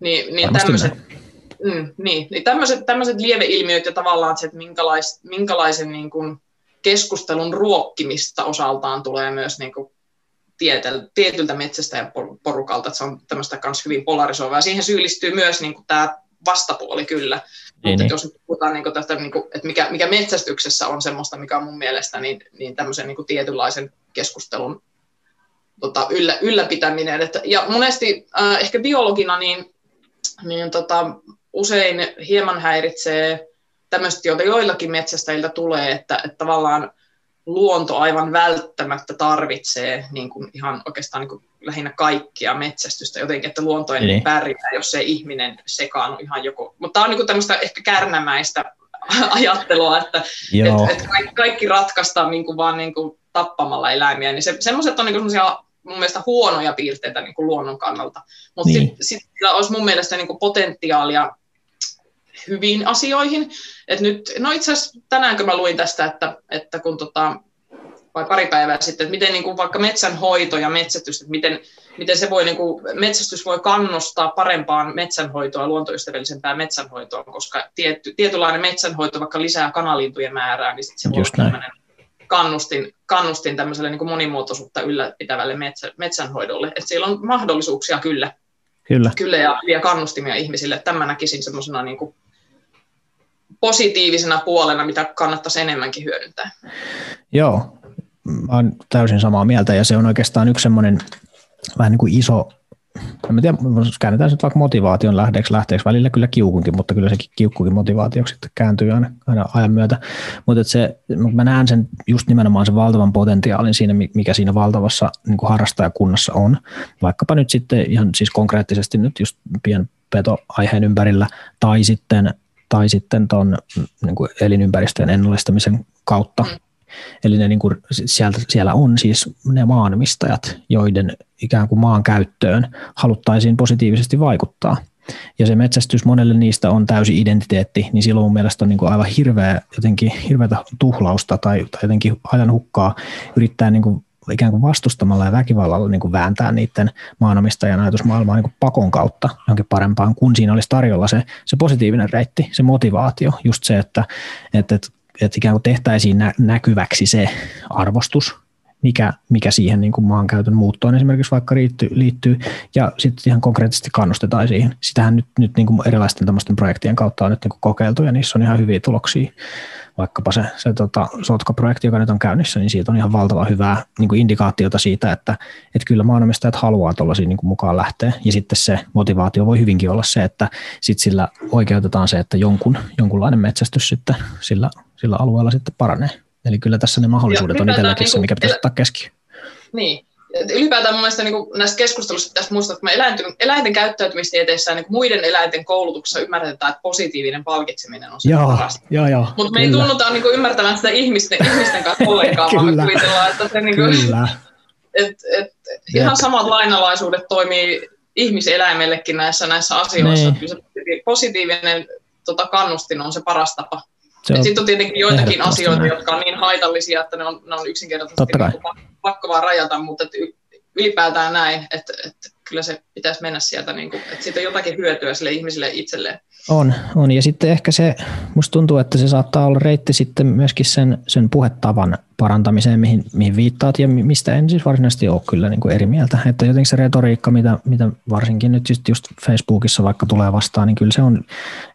Niin, niin tämmöiset, mm, niin, niin tämmöiset, tämmöiset lieveilmiöt ja tavallaan se, että minkälais, minkälaisen niin kuin keskustelun ruokkimista osaltaan tulee myös niin kuin tietyltä metsästä ja porukalta, että se on tämmöistä myös hyvin polarisoivaa. Siihen syyllistyy myös niin kuin tämä vastapuoli kyllä. Niin, Mutta niin. jos puhutaan niin tästä, niin kuin, että mikä, mikä metsästyksessä on semmoista, mikä on mun mielestä niin, niin tämmöisen niin kuin tietynlaisen keskustelun tota, yllä, ylläpitäminen. Että, ja monesti äh, ehkä biologina niin, niin tota, usein hieman häiritsee tämmöistä, joita joillakin metsästäjiltä tulee, että, että tavallaan luonto aivan välttämättä tarvitsee niin kuin ihan oikeastaan niin kuin lähinnä kaikkia metsästystä jotenkin, että luonto ei niin. pärjää, jos se ihminen sekaannu ihan joku. Mutta tämä on niin tämmöistä ehkä kärnämäistä <laughs> ajattelua, että et, et kaikki, kaikki ratkaistaan niin kuin vaan niin kuin tappamalla eläimiä, niin se, semmoiset on niin kuin mun mielestä huonoja piirteitä niin kuin luonnon kannalta. Mutta niin. sitten sit sillä olisi mun mielestä niin kuin potentiaalia hyviin asioihin. Et nyt, no itse asiassa tänäänkö mä luin tästä, että, että kun tota, vai pari päivää sitten, että miten niin kuin vaikka metsänhoito ja metsästys, että miten, miten se voi, niin kuin, metsästys voi kannustaa parempaan metsänhoitoa, luontoystävällisempään metsänhoitoon, koska tietty, tietynlainen metsänhoito vaikka lisää kanalintujen määrää, niin sit se voi olla kannustin, kannustin tämmöiselle niin kuin monimuotoisuutta ylläpitävälle metsä, metsänhoidolle. Että siellä on mahdollisuuksia kyllä, kyllä. kyllä ja, ja kannustimia ihmisille. Tämä näkisin semmoisena niin kuin positiivisena puolena, mitä kannattaisi enemmänkin hyödyntää. Joo, mä olen täysin samaa mieltä ja se on oikeastaan yksi semmoinen vähän niin kuin iso, en tiedä, käännetään nyt vaikka motivaation lähteeksi, lähteeksi välillä kyllä kiukunkin, mutta kyllä sekin kiukkukin motivaatioksi sitten kääntyy aina, aina ajan myötä. Mutta se, mä näen sen just nimenomaan sen valtavan potentiaalin siinä, mikä siinä valtavassa niin kuin harrastajakunnassa on. Vaikkapa nyt sitten ihan siis konkreettisesti nyt just pienpetoaiheen ympärillä tai sitten tai sitten tuon niin elinympäristöjen ennallistamisen kautta. Eli ne, niin kuin, sieltä, siellä on siis ne maanomistajat, joiden ikään kuin maan käyttöön haluttaisiin positiivisesti vaikuttaa. Ja se metsästys monelle niistä on täysi identiteetti, niin silloin mun mielestä on niin kuin aivan hirveä, jotenkin hirveätä tuhlausta tai, tai jotenkin ajan hukkaa yrittää niin kuin ikään kuin vastustamalla ja väkivallalla niin kuin vääntää niiden maanomistajan ajatusmaailmaa niin kuin pakon kautta johonkin parempaan, kun siinä olisi tarjolla se, se positiivinen reitti, se motivaatio, just se, että, että, että, että ikään kuin tehtäisiin nä, näkyväksi se arvostus, mikä, mikä siihen niin kuin maankäytön muuttoon esimerkiksi vaikka liittyy, liittyy ja sitten ihan konkreettisesti kannustetaan siihen. Sitähän nyt, nyt niin kuin erilaisten projektien kautta on nyt niin kuin kokeiltu ja niissä on ihan hyviä tuloksia vaikkapa se, se tota, Sotka-projekti, joka nyt on käynnissä, niin siitä on ihan valtava hyvää niin kuin indikaatiota siitä, että, että kyllä maanomistajat haluaa tuollaisia niin mukaan lähteä. Ja sitten se motivaatio voi hyvinkin olla se, että sit sillä oikeutetaan se, että jonkun, jonkunlainen metsästys sitten sillä, sillä alueella sitten paranee. Eli kyllä tässä ne mahdollisuudet ja on itselläkin niin se, mikä pitäisi ottaa keskiöön. Niin, ylipäätään mun mielestä niin näistä keskustelussa pitäisi muistaa, että me eläinten, eläinten käyttäytymistieteessä niin muiden eläinten koulutuksessa ymmärretään, että positiivinen palkitseminen on se joo, parasta. Joo, joo, Mutta me ei tunnuta niin kuin, ymmärtävän sitä ihmisten, ihmisten kanssa ollenkaan, vaan me kuvitellaan, että se niin kuin, kyllä. et, et, ihan samat lainalaisuudet toimii ihmiseläimellekin näissä, näissä asioissa. Niin. Kyllä se positiivinen tota, kannustin on se paras tapa. Sitten on tietenkin joitakin asioita, jotka on niin haitallisia, että ne on, ne on yksinkertaisesti niin pakko vaan rajata, mutta ylipäätään näin, että, että kyllä se pitäisi mennä sieltä, niin kuin, että siitä on jotakin hyötyä sille ihmiselle itselleen. On, on. Ja sitten ehkä se, musta tuntuu, että se saattaa olla reitti sitten myöskin sen, sen puhetavan parantamiseen, mihin, mihin viittaat, ja mistä en siis varsinaisesti ole kyllä niin kuin eri mieltä. Että jotenkin se retoriikka, mitä, mitä varsinkin nyt just, just Facebookissa vaikka tulee vastaan, niin kyllä se on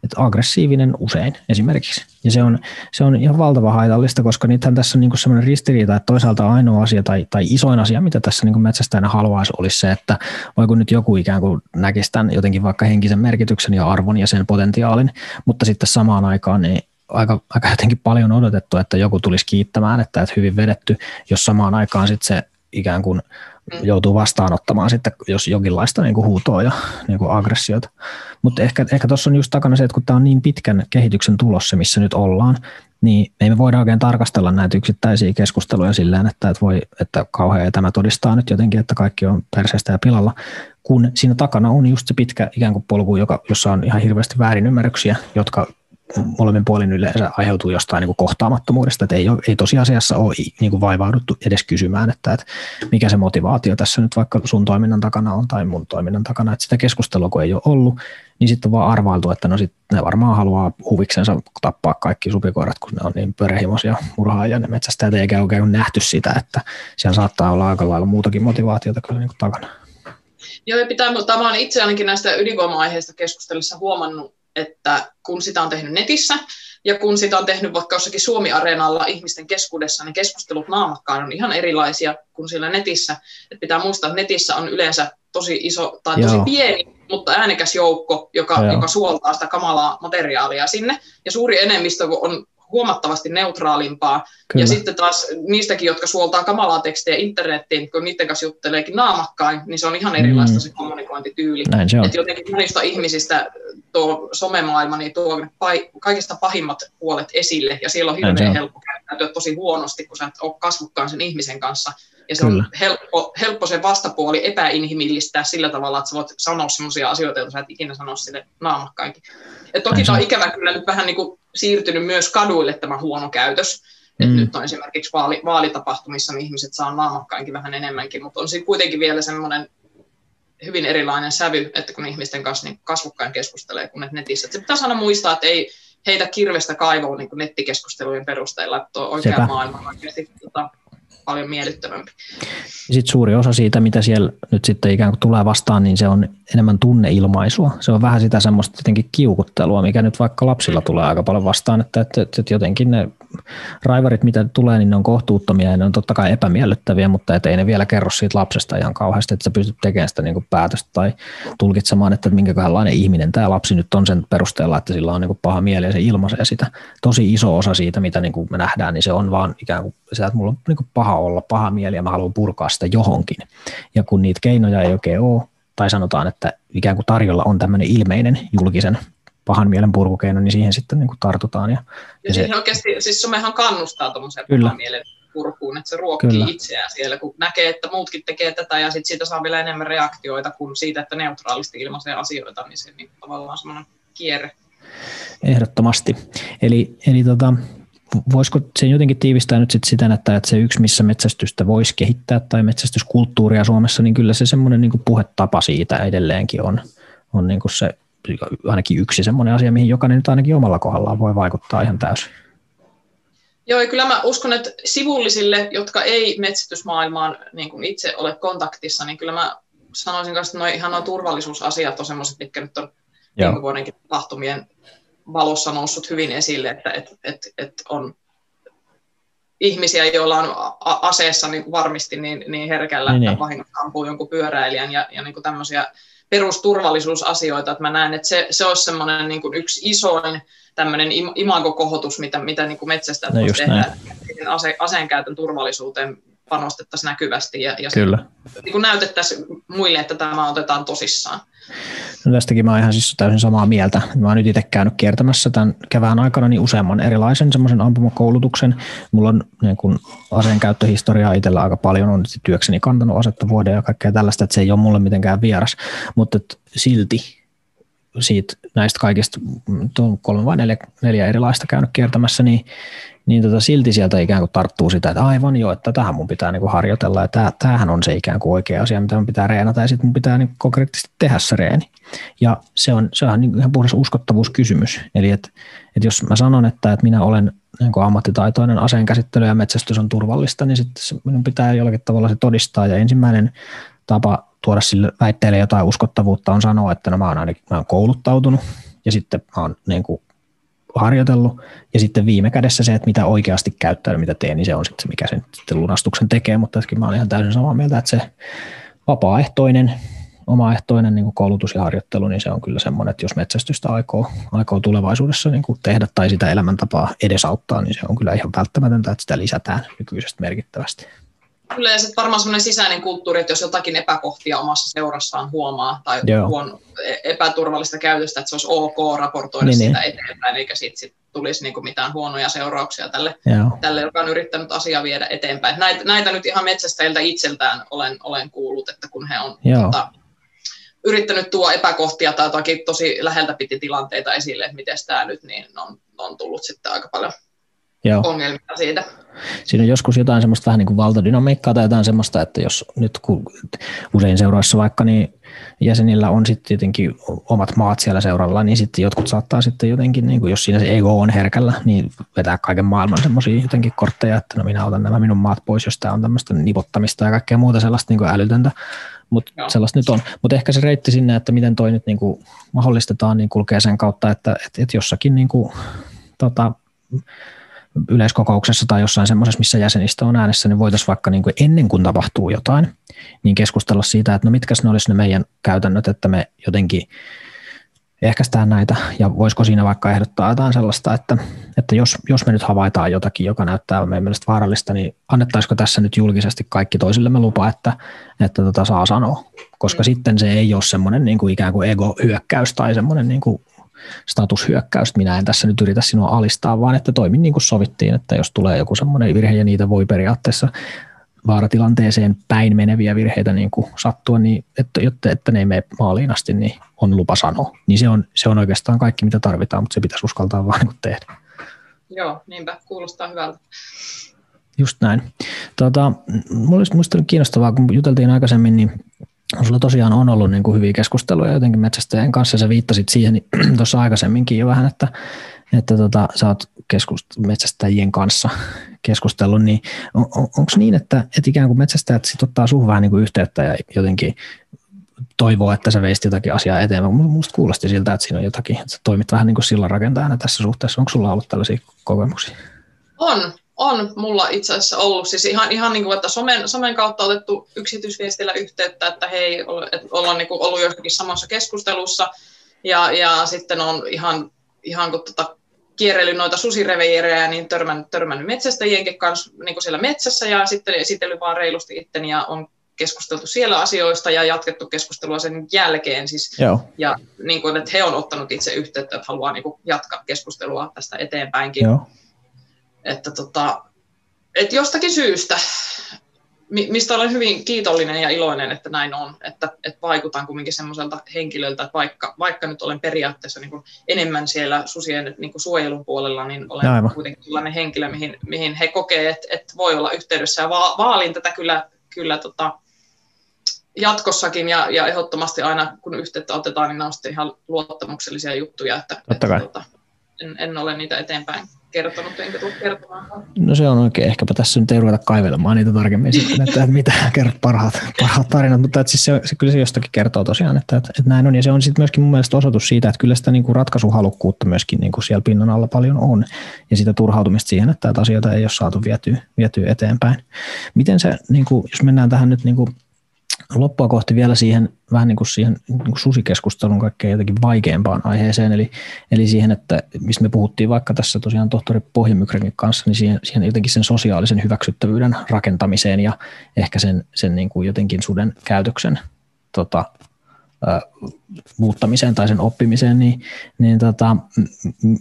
että aggressiivinen usein esimerkiksi. Ja se on, se on ihan valtava haitallista, koska nythän tässä on niin semmoinen ristiriita, että toisaalta ainoa asia tai, tai isoin asia, mitä tässä niin metsästäjänä haluaisi, olisi se, että voiko nyt joku ikään kuin näkisi tämän jotenkin vaikka henkisen merkityksen ja arvon ja sen potentiaalin, mutta sitten samaan aikaan niin aika, aika jotenkin paljon odotettu, että joku tulisi kiittämään, että, että hyvin vedetty, jos samaan aikaan sitten se ikään kuin mm. joutuu vastaanottamaan sitten, jos jonkinlaista niin kuin huutoa ja niin kuin aggressiota. Mutta ehkä, ehkä tuossa on just takana se, että kun tämä on niin pitkän kehityksen tulossa, missä nyt ollaan, niin me ei voida oikein tarkastella näitä yksittäisiä keskusteluja silleen, että, että, voi, että kauhean tämä todistaa nyt jotenkin, että kaikki on perseestä ja pilalla, kun siinä takana on just se pitkä ikään kuin polku, joka, jossa on ihan hirveästi väärinymmärryksiä, jotka molemmin puolin yleensä aiheutuu jostain niin kuin kohtaamattomuudesta, että ei, ole, ei tosiasiassa ole niin kuin vaivauduttu edes kysymään, että, että mikä se motivaatio tässä nyt vaikka sun toiminnan takana on tai mun toiminnan takana, että sitä keskustelua kun ei ole ollut, niin sitten on vaan arvailtu, että no sit ne varmaan haluaa huviksensa tappaa kaikki supikoirat, kun ne on niin pörehimoisia murhaajia ne metsästäjät, eikä oikein nähty sitä, että siellä saattaa olla aika lailla muutakin motivaatiota kyllä niin kuin takana. Joo, pitää, tämä on itse ainakin näistä ydinvoima-aiheista keskustelussa huomannut, että kun sitä on tehnyt netissä, ja kun sitä on tehnyt vaikka jossakin Suomi-areenalla ihmisten keskuudessa, niin keskustelut naamakkaan on ihan erilaisia kuin siellä netissä. Et pitää muistaa, että netissä on yleensä tosi iso tai tosi Joo. pieni, mutta äänekäs joukko, joka, joka suoltaa sitä kamalaa materiaalia sinne. Ja suuri enemmistö on huomattavasti neutraalimpaa. Kyllä. Ja sitten taas niistäkin, jotka suoltaa kamalaa tekstejä internettiin, kun niiden kanssa jutteleekin naamakkain, niin se on ihan erilaista mm. se kommunikointityyli. Näin se on. Et jotenkin monista ihmisistä tuo somemaailma niin tuo kaikista pahimmat puolet esille, ja siellä on hirveän helppo käyttäytyä tosi huonosti, kun sä et ole kasvukkaan sen ihmisen kanssa. Ja se Kyllä. on helppo, helppo se vastapuoli epäinhimillistää sillä tavalla, että sä voit sanoa sellaisia asioita, joita sä et ikinä sanoa sille naamakkainkin. Et toki tämä on ikävä kyllä nyt vähän niin kuin siirtynyt myös kaduille tämä huono käytös. Mm. Et nyt on esimerkiksi vaali, vaalitapahtumissa, niin ihmiset saa naamakkainkin vähän enemmänkin, mutta on siinä kuitenkin vielä semmoinen hyvin erilainen sävy, että kun ihmisten kanssa niin kasvukkain keskustelee kuin netissä. Et se pitää aina muistaa, että ei heitä kirvestä kaivoon niin nettikeskustelujen perusteella, että oikea Sepä. maailma on oikeasti tota, paljon miellyttävämpi. Sitten suuri osa siitä, mitä siellä nyt sitten ikään kuin tulee vastaan, niin se on enemmän tunneilmaisua. Se on vähän sitä semmoista jotenkin kiukuttelua, mikä nyt vaikka lapsilla tulee aika paljon vastaan, että, että, että jotenkin ne raivarit, mitä tulee, niin ne on kohtuuttomia ja ne on totta kai epämiellyttäviä, mutta ei ne vielä kerro siitä lapsesta ihan kauheasti, että sä pystyt tekemään sitä niin kuin päätöstä tai tulkitsemaan, että minkälainen ihminen tämä lapsi nyt on sen perusteella, että sillä on niin kuin paha mieli ja se ilmaisee sitä. Tosi iso osa siitä, mitä niin kuin me nähdään, niin se on vaan ikään kuin se, että mulla on niin paha olla, paha mieli ja mä haluan purkaa sitä johonkin. Ja kun niitä keinoja ei oikein ole, tai sanotaan, että ikään kuin tarjolla on tämmöinen ilmeinen julkisen pahan mielen purkukeino, niin siihen sitten niin kuin tartutaan. Ja, ja, ja se, oikeasti, siis somehan kannustaa tuommoiseen pahan mielen purkuun, että se ruokkii Kyllä. itseään siellä, kun näkee, että muutkin tekee tätä ja sitten siitä saa vielä enemmän reaktioita kuin siitä, että neutraalisti ilmaisee asioita, niin se niin tavallaan semmoinen kierre. Ehdottomasti. Eli, eli tota, voisiko sen jotenkin tiivistää nyt sit siten, että, että se yksi, missä metsästystä voisi kehittää tai metsästyskulttuuria Suomessa, niin kyllä se semmoinen niin puhetapa siitä edelleenkin on, on niin kuin se ainakin yksi semmoinen asia, mihin jokainen nyt ainakin omalla kohdallaan voi vaikuttaa ihan täysin. Joo, ja kyllä mä uskon, että sivullisille, jotka ei metsästysmaailmaan niin kuin itse ole kontaktissa, niin kyllä mä sanoisin että nuo ihan nuo turvallisuusasiat on semmoiset, mitkä nyt on viime vuodenkin tapahtumien valossa noussut hyvin esille, että et, et, et on ihmisiä, joilla on aseessa niin varmasti niin, niin herkällä, niin, että niin. vahingossa ampuu jonkun pyöräilijän ja, ja niin kuin tämmöisiä perusturvallisuususasioita, että mä näen, että se, se olisi semmoinen niin kuin yksi isoin tämmöinen imagokohotus, mitä, mitä niin kuin metsästä no tehdä ase, aseen käytön turvallisuuteen panostettaisiin näkyvästi ja, ja Kyllä. Se, niin kuin näytettäisiin muille, että tämä otetaan tosissaan. No tästäkin mä oon ihan siis täysin samaa mieltä. Mä oon nyt itse käynyt kiertämässä tämän kevään aikana niin useamman erilaisen semmoisen ampumakoulutuksen. Mulla on niin kun aseen käyttöhistoriaa itsellä aika paljon, on työkseni kantanut asetta vuoden ja kaikkea tällaista, että se ei ole mulle mitenkään vieras, mutta silti siitä näistä kaikista, tuon kolme vai neljä, neljä erilaista käynyt kiertämässä, niin niin tota, silti sieltä ikään kuin tarttuu sitä, että aivan joo, että tähän mun pitää niin harjoitella ja tää, tämähän on se ikään kuin oikea asia, mitä mun pitää reenata ja sitten mun pitää niin konkreettisesti tehdä se reeni. Ja se on, se on niin ihan puhdas uskottavuuskysymys. Eli että, että jos mä sanon, että, että minä olen niin ammattitaitoinen aseen käsittely ja metsästys on turvallista, niin sitten minun pitää jollakin tavalla se todistaa. Ja ensimmäinen tapa tuoda sille väitteelle jotain uskottavuutta on sanoa, että no mä oon ainakin mä oon kouluttautunut ja sitten mä oon niin kuin harjoitellut, ja sitten viime kädessä se, että mitä oikeasti käyttää mitä teen, niin se on sitten se, mikä sen sitten lunastuksen tekee, mutta kyllä mä olen ihan täysin samaa mieltä, että se vapaaehtoinen, omaehtoinen niin kuin koulutus ja harjoittelu, niin se on kyllä semmoinen, että jos metsästystä aikoo, aikoo tulevaisuudessa niin kuin tehdä tai sitä elämäntapaa edesauttaa, niin se on kyllä ihan välttämätöntä, että sitä lisätään nykyisestä merkittävästi. Kyllä, ja sitten varmaan semmoinen sisäinen kulttuuri, että jos jotakin epäkohtia omassa seurassaan huomaa tai huon epäturvallista käytöstä, että se olisi ok raportoida niin, sitä niin. eteenpäin, eikä siitä sit tulisi niinku mitään huonoja seurauksia tälle, tälle, joka on yrittänyt asiaa viedä eteenpäin. Näitä, näitä nyt ihan metsästäjiltä itseltään olen, olen kuullut, että kun he on tota, yrittänyt tuoda epäkohtia tai jotakin tosi läheltä piti tilanteita esille, että miten tämä nyt, niin on, on tullut sitten aika paljon Joo. ongelmia siitä. Siinä on joskus jotain semmoista vähän niin kuin valtadynamiikkaa tai jotain semmoista, että jos nyt kun usein seuroissa vaikka niin jäsenillä on sitten tietenkin omat maat siellä seuralla, niin sitten jotkut saattaa sitten jotenkin, niin kuin jos siinä se ego on herkällä, niin vetää kaiken maailman semmoisia jotenkin kortteja, että no minä otan nämä minun maat pois, jos tämä on tämmöistä nipottamista ja kaikkea muuta sellaista niin kuin älytöntä, mutta sellaista nyt on. Mutta ehkä se reitti sinne, että miten toi nyt niin kuin mahdollistetaan, niin kulkee sen kautta, että että että jossakin niin kuin, tota, yleiskokouksessa tai jossain semmoisessa, missä jäsenistä on äänessä, niin voitaisiin vaikka niin kuin ennen kuin tapahtuu jotain, niin keskustella siitä, että no mitkä ne olisi ne meidän käytännöt, että me jotenkin ehkäistään näitä, ja voisiko siinä vaikka ehdottaa jotain sellaista, että, että jos, jos me nyt havaitaan jotakin, joka näyttää meidän mielestä vaarallista, niin annettaisiko tässä nyt julkisesti kaikki toisillemme lupa, että, että tota saa sanoa, koska mm. sitten se ei ole semmoinen niin kuin ikään kuin ego-hyökkäys tai semmoinen niin kuin statushyökkäys, minä en tässä nyt yritä sinua alistaa, vaan että toimin niin kuin sovittiin, että jos tulee joku semmoinen virhe ja niitä voi periaatteessa vaaratilanteeseen päin meneviä virheitä niin kuin sattua, niin että, jotta, että ne ei mene maaliin asti, niin on lupa sanoa. Niin se on, se on oikeastaan kaikki, mitä tarvitaan, mutta se pitäisi uskaltaa vaan niin tehdä. Joo, niinpä. Kuulostaa hyvältä. Just näin. Tota, mulla olisi musta kiinnostavaa, kun juteltiin aikaisemmin, niin Sulla tosiaan on ollut niin kuin hyviä keskusteluja jotenkin metsästäjien kanssa, sä viittasit siihen <clears throat> tuossa aikaisemminkin jo vähän, että, että tota, sä oot keskust- metsästäjien kanssa <laughs> keskustellut, niin on, on, onko niin, että, että ikään kuin metsästäjät sit ottaa suhun vähän niin kuin yhteyttä ja jotenkin toivoo, että sä veisit jotakin asiaa eteenpäin. Musta kuulosti siltä, että siinä on jotakin, että sä toimit vähän niin kuin sillan rakentajana tässä suhteessa. Onko sulla ollut tällaisia kokemuksia? On, on mulla itse asiassa ollut, siis ihan, ihan niin kuin, että somen, somen kautta otettu yksityisviestillä yhteyttä, että hei, että ollaan niin kuin ollut jossakin samassa keskustelussa, ja, ja sitten on ihan, ihan kun tota, kierrellyt noita susireveirejä, niin törmännyt, törmännyt metsästäjienkin kanssa niin kuin siellä metsässä, ja sitten esitellyt vaan reilusti itteni, ja on keskusteltu siellä asioista ja jatkettu keskustelua sen jälkeen. Siis, Joo. Ja niin kuin, että he on ottanut itse yhteyttä, että haluaa niin kuin, jatkaa keskustelua tästä eteenpäinkin. Joo että tota, et jostakin syystä, mistä olen hyvin kiitollinen ja iloinen, että näin on, että, että vaikutan kumminkin semmoiselta henkilöltä, että vaikka, vaikka nyt olen periaatteessa niin kuin enemmän siellä susien niin kuin suojelun puolella, niin olen Aivan. kuitenkin sellainen henkilö, mihin, mihin he kokee, että, että voi olla yhteydessä ja vaalin tätä kyllä, kyllä tota, jatkossakin ja, ja ehdottomasti aina kun yhteyttä otetaan, niin ne on sitten ihan luottamuksellisia juttuja, että, että, että tota, en, en ole niitä eteenpäin kertonut, enkä tule kertomaan. No se on oikein. Ehkäpä tässä nyt ei ruveta kaivelemaan niitä tarkemmin sitten, että mitä kerrot parhaat, parhaat tarinat, mutta että siis se, se, kyllä se jostakin kertoo tosiaan, että, että, että näin on. Ja se on sitten myöskin mun mielestä osoitus siitä, että kyllä sitä niin kuin ratkaisuhalukkuutta myöskin niin kuin siellä pinnan alla paljon on. Ja sitä turhautumista siihen, että näitä asioita ei ole saatu vietyä, vietyä eteenpäin. Miten se, niin kuin, jos mennään tähän nyt niin kuin loppua kohti vielä siihen vähän niin kuin siihen niin kuin susikeskustelun kaikkein jotenkin vaikeampaan aiheeseen, eli, eli siihen, että missä me puhuttiin vaikka tässä tosiaan tohtori Pohjamykrenkin kanssa, niin siihen, siihen jotenkin sen sosiaalisen hyväksyttävyyden rakentamiseen ja ehkä sen, sen niin kuin jotenkin suden käytöksen tota, ä, muuttamiseen tai sen oppimiseen, niin, niin tota,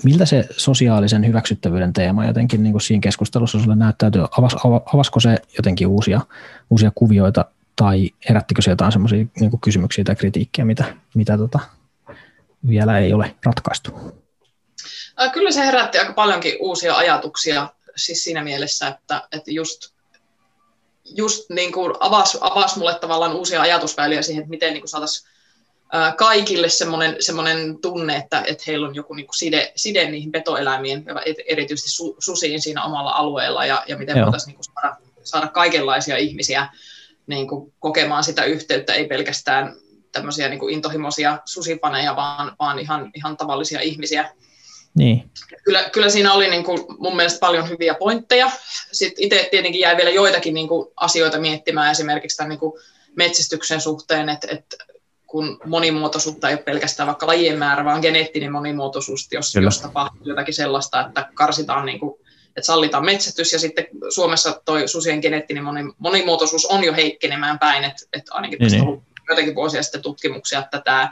miltä se sosiaalisen hyväksyttävyyden teema jotenkin niin kuin siinä keskustelussa sulle näyttäytyy? Avas, avasko se jotenkin uusia, uusia kuvioita tai herättikö se jotain semmoisia niin kysymyksiä tai kritiikkiä, mitä, mitä tota, vielä ei ole ratkaistu? Kyllä se herätti aika paljonkin uusia ajatuksia siis siinä mielessä, että, että just, just niin kuin avasi, avasi mulle tavallaan uusia ajatusväyliä siihen, että miten niin saataisiin kaikille semmoinen, semmoinen tunne, että, että heillä on joku niin kuin side, side niihin petoeläimiin, erityisesti su, susiin siinä omalla alueella, ja, ja miten Joo. voitaisiin niin saada, saada kaikenlaisia ihmisiä niin kuin kokemaan sitä yhteyttä, ei pelkästään tämmöisiä niin kuin intohimoisia susipaneja, vaan, vaan ihan, ihan tavallisia ihmisiä. Niin. Kyllä, kyllä siinä oli niin kuin mun mielestä paljon hyviä pointteja. Sitten itse tietenkin jäi vielä joitakin niin kuin asioita miettimään esimerkiksi tämän niin kuin metsästyksen suhteen, että, että kun monimuotoisuutta ei ole pelkästään vaikka lajien määrä, vaan geneettinen monimuotoisuus, jos, jos tapahtuu jotakin sellaista, että karsitaan niin kuin että sallitaan metsästys ja sitten Suomessa toi susien geneettinen monimuotoisuus on jo heikkenemään päin, että, että ainakin niin, tästä on ollut jotenkin vuosia sitten tutkimuksia, että tämä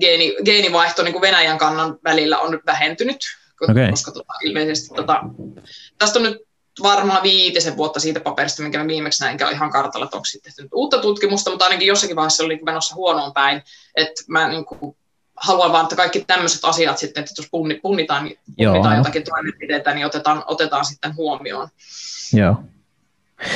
geeni, geenivaihto niin kuin Venäjän kannan välillä on nyt vähentynyt, okay. koska tota, ilmeisesti tota, tästä on nyt varmaan viitisen vuotta siitä paperista, minkä mä viimeksi näin, enkä ole ihan kartalla, että onko sitten tehty uutta tutkimusta, mutta ainakin jossakin vaiheessa oli menossa huonoon päin, että mä niin kuin, haluan vaan, että kaikki tämmöiset asiat sitten, että jos punnitaan, punnitaan jotakin toimenpiteitä, niin otetaan, otetaan sitten huomioon. Joo.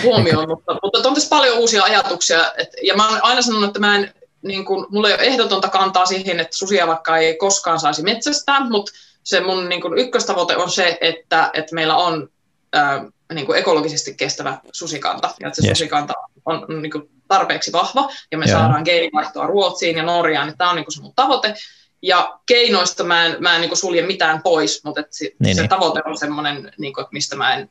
Huomioon, Eikä... mutta, mutta on tässä paljon uusia ajatuksia, et, ja mä oon aina sanonut, että mä en, niin kuin, mulla ei ole ehdotonta kantaa siihen, että susia vaikka ei koskaan saisi metsästää, mutta se mun niin kuin, ykköstavoite on se, että, että meillä on ää, niin kuin ekologisesti kestävä susikanta, ja että se yes. susikanta on niin kuin, tarpeeksi vahva, ja me yeah. saadaan geenivaihtoa Ruotsiin ja Norjaan, niin tämä on niin kuin se mun tavoite. Ja keinoista mä en, mä en niin kuin sulje mitään pois, mutta että se, niin, se niin. tavoite on semmoinen, niin kuin, että mistä mä en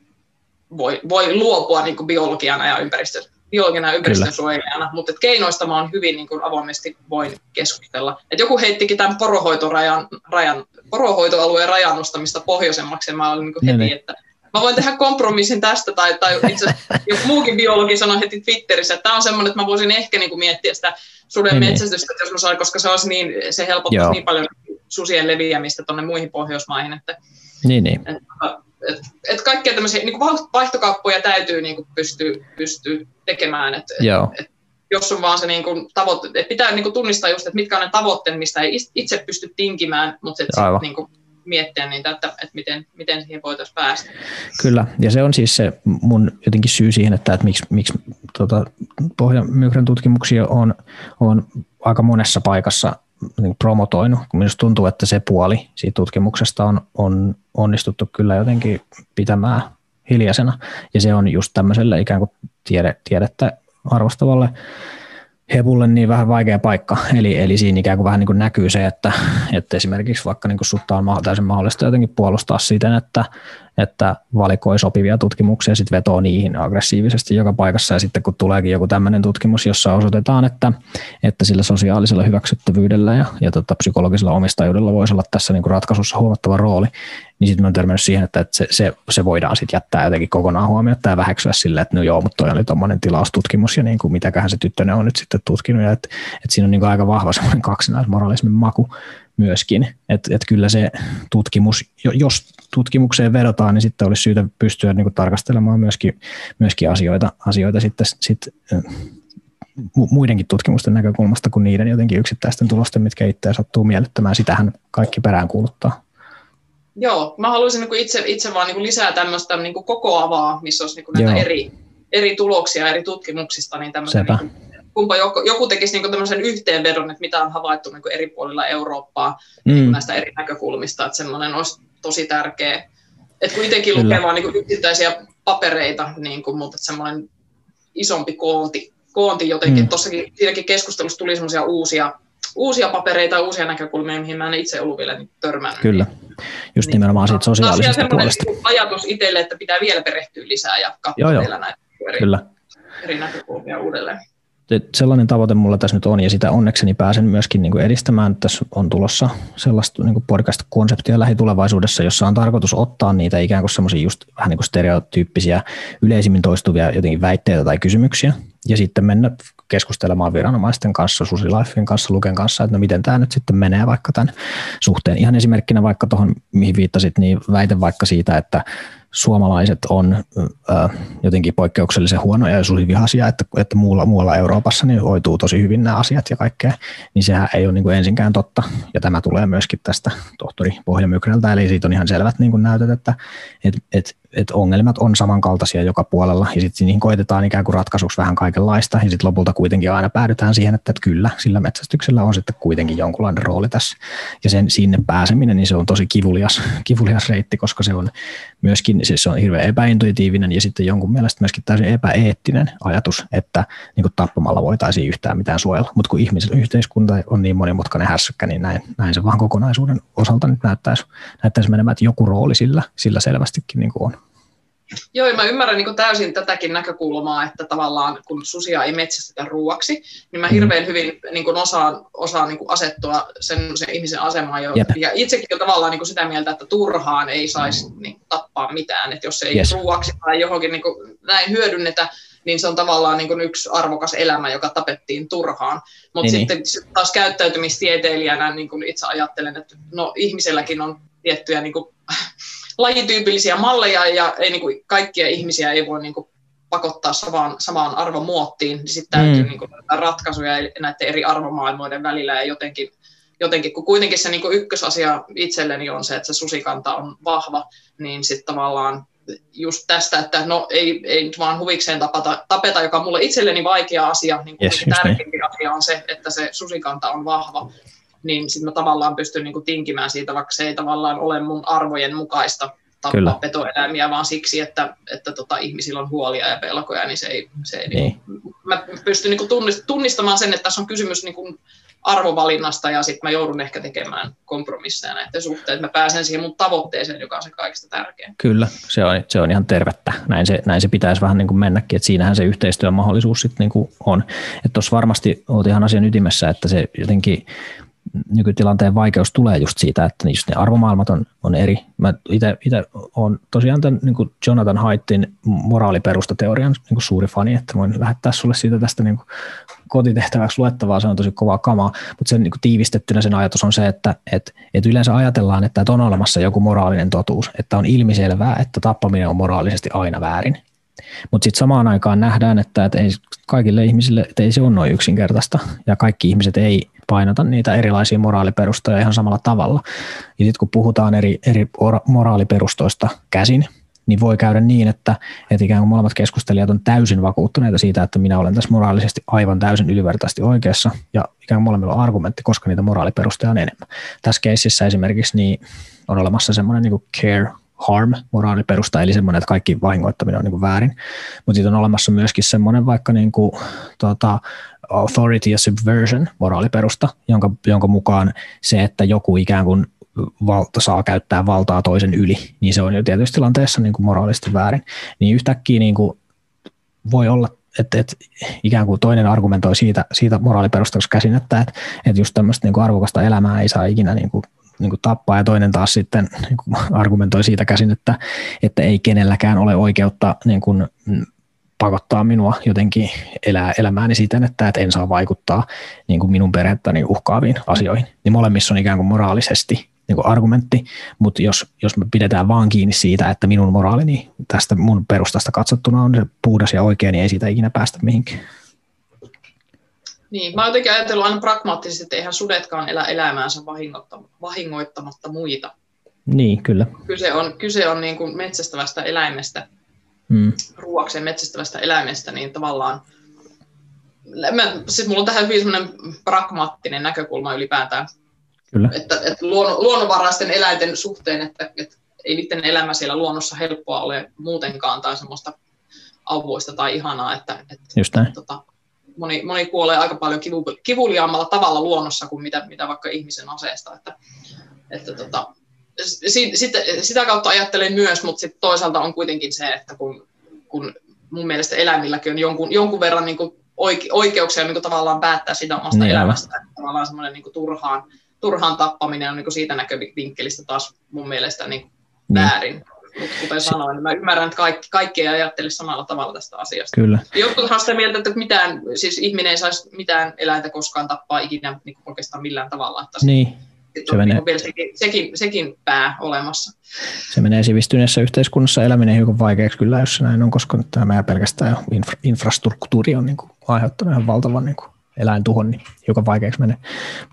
voi, voi luopua niin kuin biologiana ja ympäristö, biologina ja ympäristönsuojelijana, mutta että keinoista mä oon hyvin niin kuin avoimesti voin keskustella. Et joku heittikin tämän porohoitorajan, rajan, porohoitoalueen rajan nostamista pohjoisemmaksi, ja mä olin niin kuin heti, niin. että mä voin tehdä kompromissin tästä, tai, tai itse <laughs> joku muukin biologi sanoi heti Twitterissä, että tämä on semmoinen, että mä voisin ehkä niin kuin miettiä sitä suden niin, niin. metsästystä, jos mä saan, koska se, olisi niin, se helpottaisi Joo. niin paljon susien leviämistä tuonne muihin Pohjoismaihin. Että, niin, niin. Että, et, et kaikkia tämmöisiä niin vaihtokauppoja täytyy niin kuin pystyä, pystyä tekemään. Et, Joo. Et, jos on vaan se niin kuin tavoite, että pitää niin kuin tunnistaa just, että mitkä on ne tavoitteet, mistä ei itse pysty tinkimään, mutta sitten niin kuin miettiä niitä, että, että miten, miten siihen voitaisiin päästä. Kyllä, ja se on siis se mun jotenkin syy siihen, että, että miksi, miksi tota, Pohjamykrän tutkimuksia on, on aika monessa paikassa niin promotoinut, kun minusta tuntuu, että se puoli siitä tutkimuksesta on, on onnistuttu kyllä jotenkin pitämään hiljaisena, ja se on just tämmöiselle ikään kuin tiede, tiedettä arvostavalle hepulle niin vähän vaikea paikka. Eli, eli siinä ikään kuin vähän niin kuin näkyy se, että, että esimerkiksi vaikka niin kuin sutta on täysin mahdollista jotenkin puolustaa siten, että, että valikoi sopivia tutkimuksia sitten vetoo niihin aggressiivisesti joka paikassa. Ja sitten kun tuleekin joku tämmöinen tutkimus, jossa osoitetaan, että, että sillä sosiaalisella hyväksyttävyydellä ja, ja tota, psykologisella omistajuudella voisi olla tässä niin kuin ratkaisussa huomattava rooli, niin sitten on törmännyt siihen, että, että se, se, se, voidaan sitten jättää jotenkin kokonaan huomiota ja väheksyä sille, että no joo, mutta toi oli tuommoinen tilaustutkimus ja niin kuin mitäköhän se tyttönen on nyt sitten tutkinut. Ja että, että siinä on niin kuin aika vahva semmoinen kaksinaismoralismin maku myöskin. Että et kyllä se tutkimus, jos tutkimukseen vedotaan, niin sitten olisi syytä pystyä niin kuin tarkastelemaan myöskin, myöskin asioita, asioita sitten, sit, muidenkin tutkimusten näkökulmasta kuin niiden jotenkin yksittäisten tulosten, mitkä itseä sattuu miellyttämään. Sitähän kaikki perään kuuluttaa. Joo, mä haluaisin niin itse, itse vaan niin lisää tämmöistä niin kokoavaa, missä olisi niin näitä eri, eri tuloksia eri tutkimuksista, niin tämmöistä niin kumpa joku, joku tekisi niin tämmöisen yhteenvedon, että mitä on havaittu niin eri puolilla Eurooppaa mm. niin näistä eri näkökulmista, että semmoinen olisi tosi tärkeä. Että kun itsekin lukee vaan niin yksittäisiä papereita, niin kuin, mutta semmoinen isompi koonti, koonti jotenkin. Mm. Tuossakin siinäkin keskustelussa tuli semmoisia uusia, uusia papereita, uusia näkökulmia, mihin mä en itse ollut vielä niin törmännyt. Kyllä, just niin, nimenomaan siitä sosiaalisesta puolesta. Niin ajatus itselle, että pitää vielä perehtyä lisää ja katsoa vielä näitä eri, Kyllä. eri näkökulmia uudelleen sellainen tavoite mulla tässä nyt on, ja sitä onnekseni pääsen myöskin niin kuin edistämään. Tässä on tulossa sellaista niin kuin podcast-konseptia lähitulevaisuudessa, jossa on tarkoitus ottaa niitä ikään kuin semmoisia just vähän niin kuin stereotyyppisiä, yleisimmin toistuvia jotenkin väitteitä tai kysymyksiä, ja sitten mennä keskustelemaan viranomaisten kanssa, SusiLifein kanssa, Luken kanssa, että no miten tämä nyt sitten menee vaikka tämän suhteen. Ihan esimerkkinä vaikka tuohon, mihin viittasit, niin väite vaikka siitä, että suomalaiset on ö, jotenkin poikkeuksellisen huonoja ja susivihaisia, että, että muualla, muualla Euroopassa niin hoituu tosi hyvin nämä asiat ja kaikkea, niin sehän ei ole niin kuin ensinkään totta. Ja tämä tulee myöskin tästä tohtori Pohjamykrältä, eli siitä on ihan selvät niin kuin näytöt, että et, et että ongelmat on samankaltaisia joka puolella. Ja sitten niihin koitetaan ikään kuin ratkaisuksi vähän kaikenlaista. Ja sitten lopulta kuitenkin aina päädytään siihen, että, kyllä sillä metsästyksellä on sitten kuitenkin jonkunlainen rooli tässä. Ja sen sinne pääseminen, niin se on tosi kivulias, <laughs> kivulias reitti, koska se on myöskin, siis se on hirveän epäintuitiivinen ja sitten jonkun mielestä myöskin täysin epäeettinen ajatus, että niin tappamalla voitaisiin yhtään mitään suojella, mutta kun ihmisen yhteiskunta on niin monimutkainen hässäkkä, niin näin, näin se vaan kokonaisuuden osalta nyt näyttäisi, näyttäisi menemään, että joku rooli sillä, sillä selvästikin niin kuin on. Joo, mä ymmärrän niin täysin tätäkin näkökulmaa, että tavallaan kun susia ei metsästetä ruuaksi, niin mä mm. hirveän hyvin niin kuin osaan, osaan niin kuin asettua sen, sen ihmisen asemaan. Jo, ja itsekin on tavallaan niin kuin sitä mieltä, että turhaan ei saisi niin, tappaa mitään. Että jos ei yes. ruuaksi tai johonkin niin kuin, näin hyödynnetä, niin se on tavallaan niin kuin yksi arvokas elämä, joka tapettiin turhaan. Mutta niin, sitten niin. taas käyttäytymistieteilijänä niin kuin itse ajattelen, että no ihmiselläkin on tiettyjä niin kuin, lajityypillisiä malleja ja ei, niin kuin, kaikkia ihmisiä ei voi niin kuin, pakottaa samaan, samaan arvomuottiin, niin sitten täytyy mm. niin kuin, ratkaisuja näiden eri arvomaailmoiden välillä ja jotenkin, jotenkin kun kuitenkin se niin kuin ykkösasia itselleni on se, että se susikanta on vahva, niin sitten tavallaan just tästä, että no ei, ei nyt vaan huvikseen tapata, tapeta, joka on mulle itselleni vaikea asia, niin yes, tärkeämpi niin. asia on se, että se susikanta on vahva, niin sitten mä tavallaan pystyn niin kuin tinkimään siitä, vaikka se ei tavallaan ole mun arvojen mukaista tappaa Kyllä. petoeläimiä, vaan siksi, että, että tota, ihmisillä on huolia ja pelkoja, niin se ei, se ei niin. Niin mä pystyn niin kuin tunnistamaan sen, että tässä on kysymys niin kuin arvovalinnasta ja sitten mä joudun ehkä tekemään kompromisseja näiden suhteen, että mä pääsen siihen mun tavoitteeseen, joka on se kaikista tärkein. Kyllä, se on, se on ihan tervettä. Näin se, näin se pitäisi vähän niin kuin mennäkin, että siinähän se yhteistyön mahdollisuus sitten niin kuin on. Että tuossa varmasti olet ihan asian ytimessä, että se jotenkin nykytilanteen vaikeus tulee just siitä, että just ne arvomaailmat on, on eri. Mä itse olen tosiaan tämän niin kuin Jonathan Haittin moraaliperustateorian niin kuin suuri fani, että voin lähettää sulle siitä tästä niin kuin kotitehtäväksi luettavaa, se on tosi kovaa kamaa, mutta sen niin kuin tiivistettynä sen ajatus on se, että et, et yleensä ajatellaan, että, että on olemassa joku moraalinen totuus, että on ilmiselvää, että tappaminen on moraalisesti aina väärin. Mutta sitten samaan aikaan nähdään, että, että ei kaikille ihmisille että ei se ole noin yksinkertaista ja kaikki ihmiset ei painota niitä erilaisia moraaliperustoja ihan samalla tavalla. Ja sitten kun puhutaan eri, eri moraaliperustoista käsin, niin voi käydä niin, että, että ikään kuin molemmat keskustelijat on täysin vakuuttuneita siitä, että minä olen tässä moraalisesti aivan täysin ylivertaisesti oikeassa, ja ikään kuin molemmilla on argumentti, koska niitä moraaliperusteja on enemmän. Tässä keississä esimerkiksi niin on olemassa semmoinen niin care harm moraaliperusta, eli semmoinen, että kaikki vahingoittaminen on niin kuin väärin. Mutta sitten on olemassa myöskin semmoinen vaikka niin kuin, tota, authority ja subversion moraaliperusta, jonka, jonka mukaan se, että joku ikään kuin valta saa käyttää valtaa toisen yli, niin se on jo tietysti tilanteessa niin kuin moraalisesti väärin. Niin yhtäkkiä niin kuin voi olla että, että ikään kuin toinen argumentoi siitä, siitä moraaliperustasta käsin, että, että, että just tämmöistä niin kuin arvokasta elämää ei saa ikinä niin kuin niin kuin tappaa ja toinen taas sitten niin kuin argumentoi siitä käsin, että, että ei kenelläkään ole oikeutta niin kuin pakottaa minua jotenkin elää elämääni siten, että, että en saa vaikuttaa niin kuin minun perhettäni uhkaaviin asioihin. Niin molemmissa on ikään kuin moraalisesti niin kuin argumentti, mutta jos, jos me pidetään vaan kiinni siitä, että minun moraalini tästä mun perustasta katsottuna on puhdas ja oikea, niin ei siitä ikinä päästä mihinkään. Niin, mä oon jotenkin ajatellut aina pragmaattisesti, että eihän sudetkaan elä elämäänsä vahingoittamatta muita. Niin, kyllä. Kyse on, kyse on niin kuin metsästävästä eläimestä, mm. ruoakseen metsästävästä eläimestä, niin tavallaan mä, siis mulla on tähän hyvin semmoinen pragmaattinen näkökulma ylipäätään, Kyllä. Että, että luonnon, luonnonvaraisten eläinten suhteen, että, että ei niiden elämä siellä luonnossa helppoa ole muutenkaan tai semmoista auvoista tai ihanaa, että, että Just näin. Tota, moni, moni kuolee aika paljon kivu, kivuliaammalla tavalla luonnossa kuin mitä, mitä vaikka ihmisen aseesta. Että, että tota, sit, sit, sitä kautta ajattelen myös, mutta sit toisaalta on kuitenkin se, että kun, kun mun mielestä eläimilläkin on jonkun, jonkun verran niin kuin oike, oikeuksia niin kuin tavallaan päättää sitä omasta niin, elämästä, että tavallaan semmoinen niin turhaan, turhaan tappaminen on niin kuin siitä näkövinkkelistä taas mun mielestä niin niin. väärin. Mutta kuten sanoin, mä ymmärrän, että kaikki, kaikki ei ajattele samalla tavalla tästä asiasta. Kyllä. Jotkuthan sitä mieltä, että mitään, siis ihminen ei saisi mitään eläintä koskaan tappaa ikinä niin oikeastaan millään tavalla. Että niin. Se on menee, niin vielä sekin, sekin, sekin pää olemassa. Se menee sivistyneessä yhteiskunnassa eläminen hiukan vaikeaksi kyllä, jos se näin on, koska tämä pelkästään infra, infrastruktuuri on niin kuin, aiheuttanut ihan valtavan niin kuin, eläintuhon, niin hiukan vaikeaksi menee.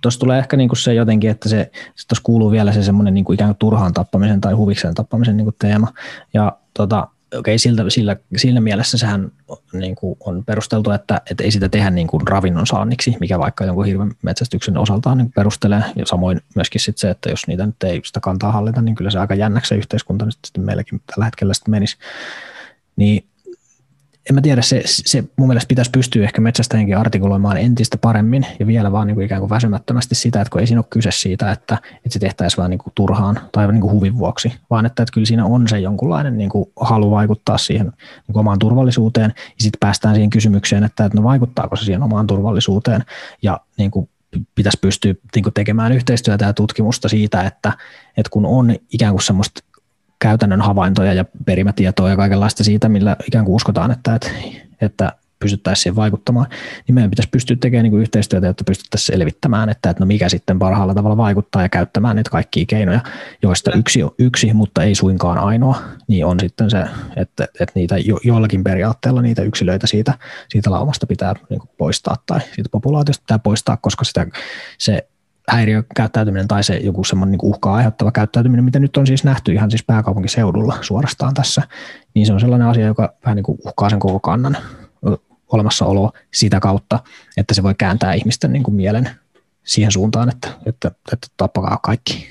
Tuossa tulee ehkä niin kuin se jotenkin, että se, tuossa kuuluu vielä se semmoinen niin ikään kuin turhaan tappamisen tai huvikseen tappamisen niin kuin teema. Ja tota, okei, siltä, sillä, siinä mielessä sehän niin kuin on perusteltu, että, että ei sitä tehdä niin kuin ravinnon saanniksi, mikä vaikka jonkun hirven metsästyksen osaltaan niin perustelee. Ja samoin myöskin sit se, että jos niitä nyt ei sitä kantaa hallita, niin kyllä se aika jännäksi se yhteiskunta nyt sitten meilläkin tällä hetkellä sitten menisi. Niin en mä tiedä, se, se mun mielestä pitäisi pystyä ehkä metsästäjienkin artikuloimaan entistä paremmin ja vielä vaan niin kuin ikään kuin väsymättömästi sitä, että kun ei siinä ole kyse siitä, että, että se tehtäisiin vaan niin kuin turhaan tai niin kuin huvin vuoksi, vaan että, että kyllä siinä on se jonkunlainen niin kuin halu vaikuttaa siihen niin kuin omaan turvallisuuteen ja sitten päästään siihen kysymykseen, että, että no vaikuttaako se siihen omaan turvallisuuteen ja niin kuin pitäisi pystyä niin kuin tekemään yhteistyötä ja tutkimusta siitä, että, että kun on ikään kuin semmoista käytännön havaintoja ja perimätietoa ja kaikenlaista siitä, millä ikään kuin uskotaan, että, että, että pystyttäisiin siihen vaikuttamaan, niin meidän pitäisi pystyä tekemään niin yhteistyötä, jotta pystyttäisiin selvittämään, että, että no mikä sitten parhaalla tavalla vaikuttaa ja käyttämään niitä kaikkia keinoja, joista yksi, yksi, mutta ei suinkaan ainoa, niin on sitten se, että, että niitä jo, jollakin periaatteella niitä yksilöitä siitä, siitä laumasta pitää niin poistaa tai siitä populaatiosta pitää poistaa, koska sitä, se häiriökäyttäytyminen tai se joku semmoinen niin uhkaa aiheuttava käyttäytyminen, mitä nyt on siis nähty ihan siis pääkaupunkiseudulla suorastaan tässä, niin se on sellainen asia, joka vähän niin kuin uhkaa sen koko kannan olemassaoloa sitä kautta, että se voi kääntää ihmisten niin kuin mielen siihen suuntaan, että, että, että tappakaa kaikki.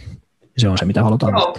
Se on se, mitä halutaan. Joo.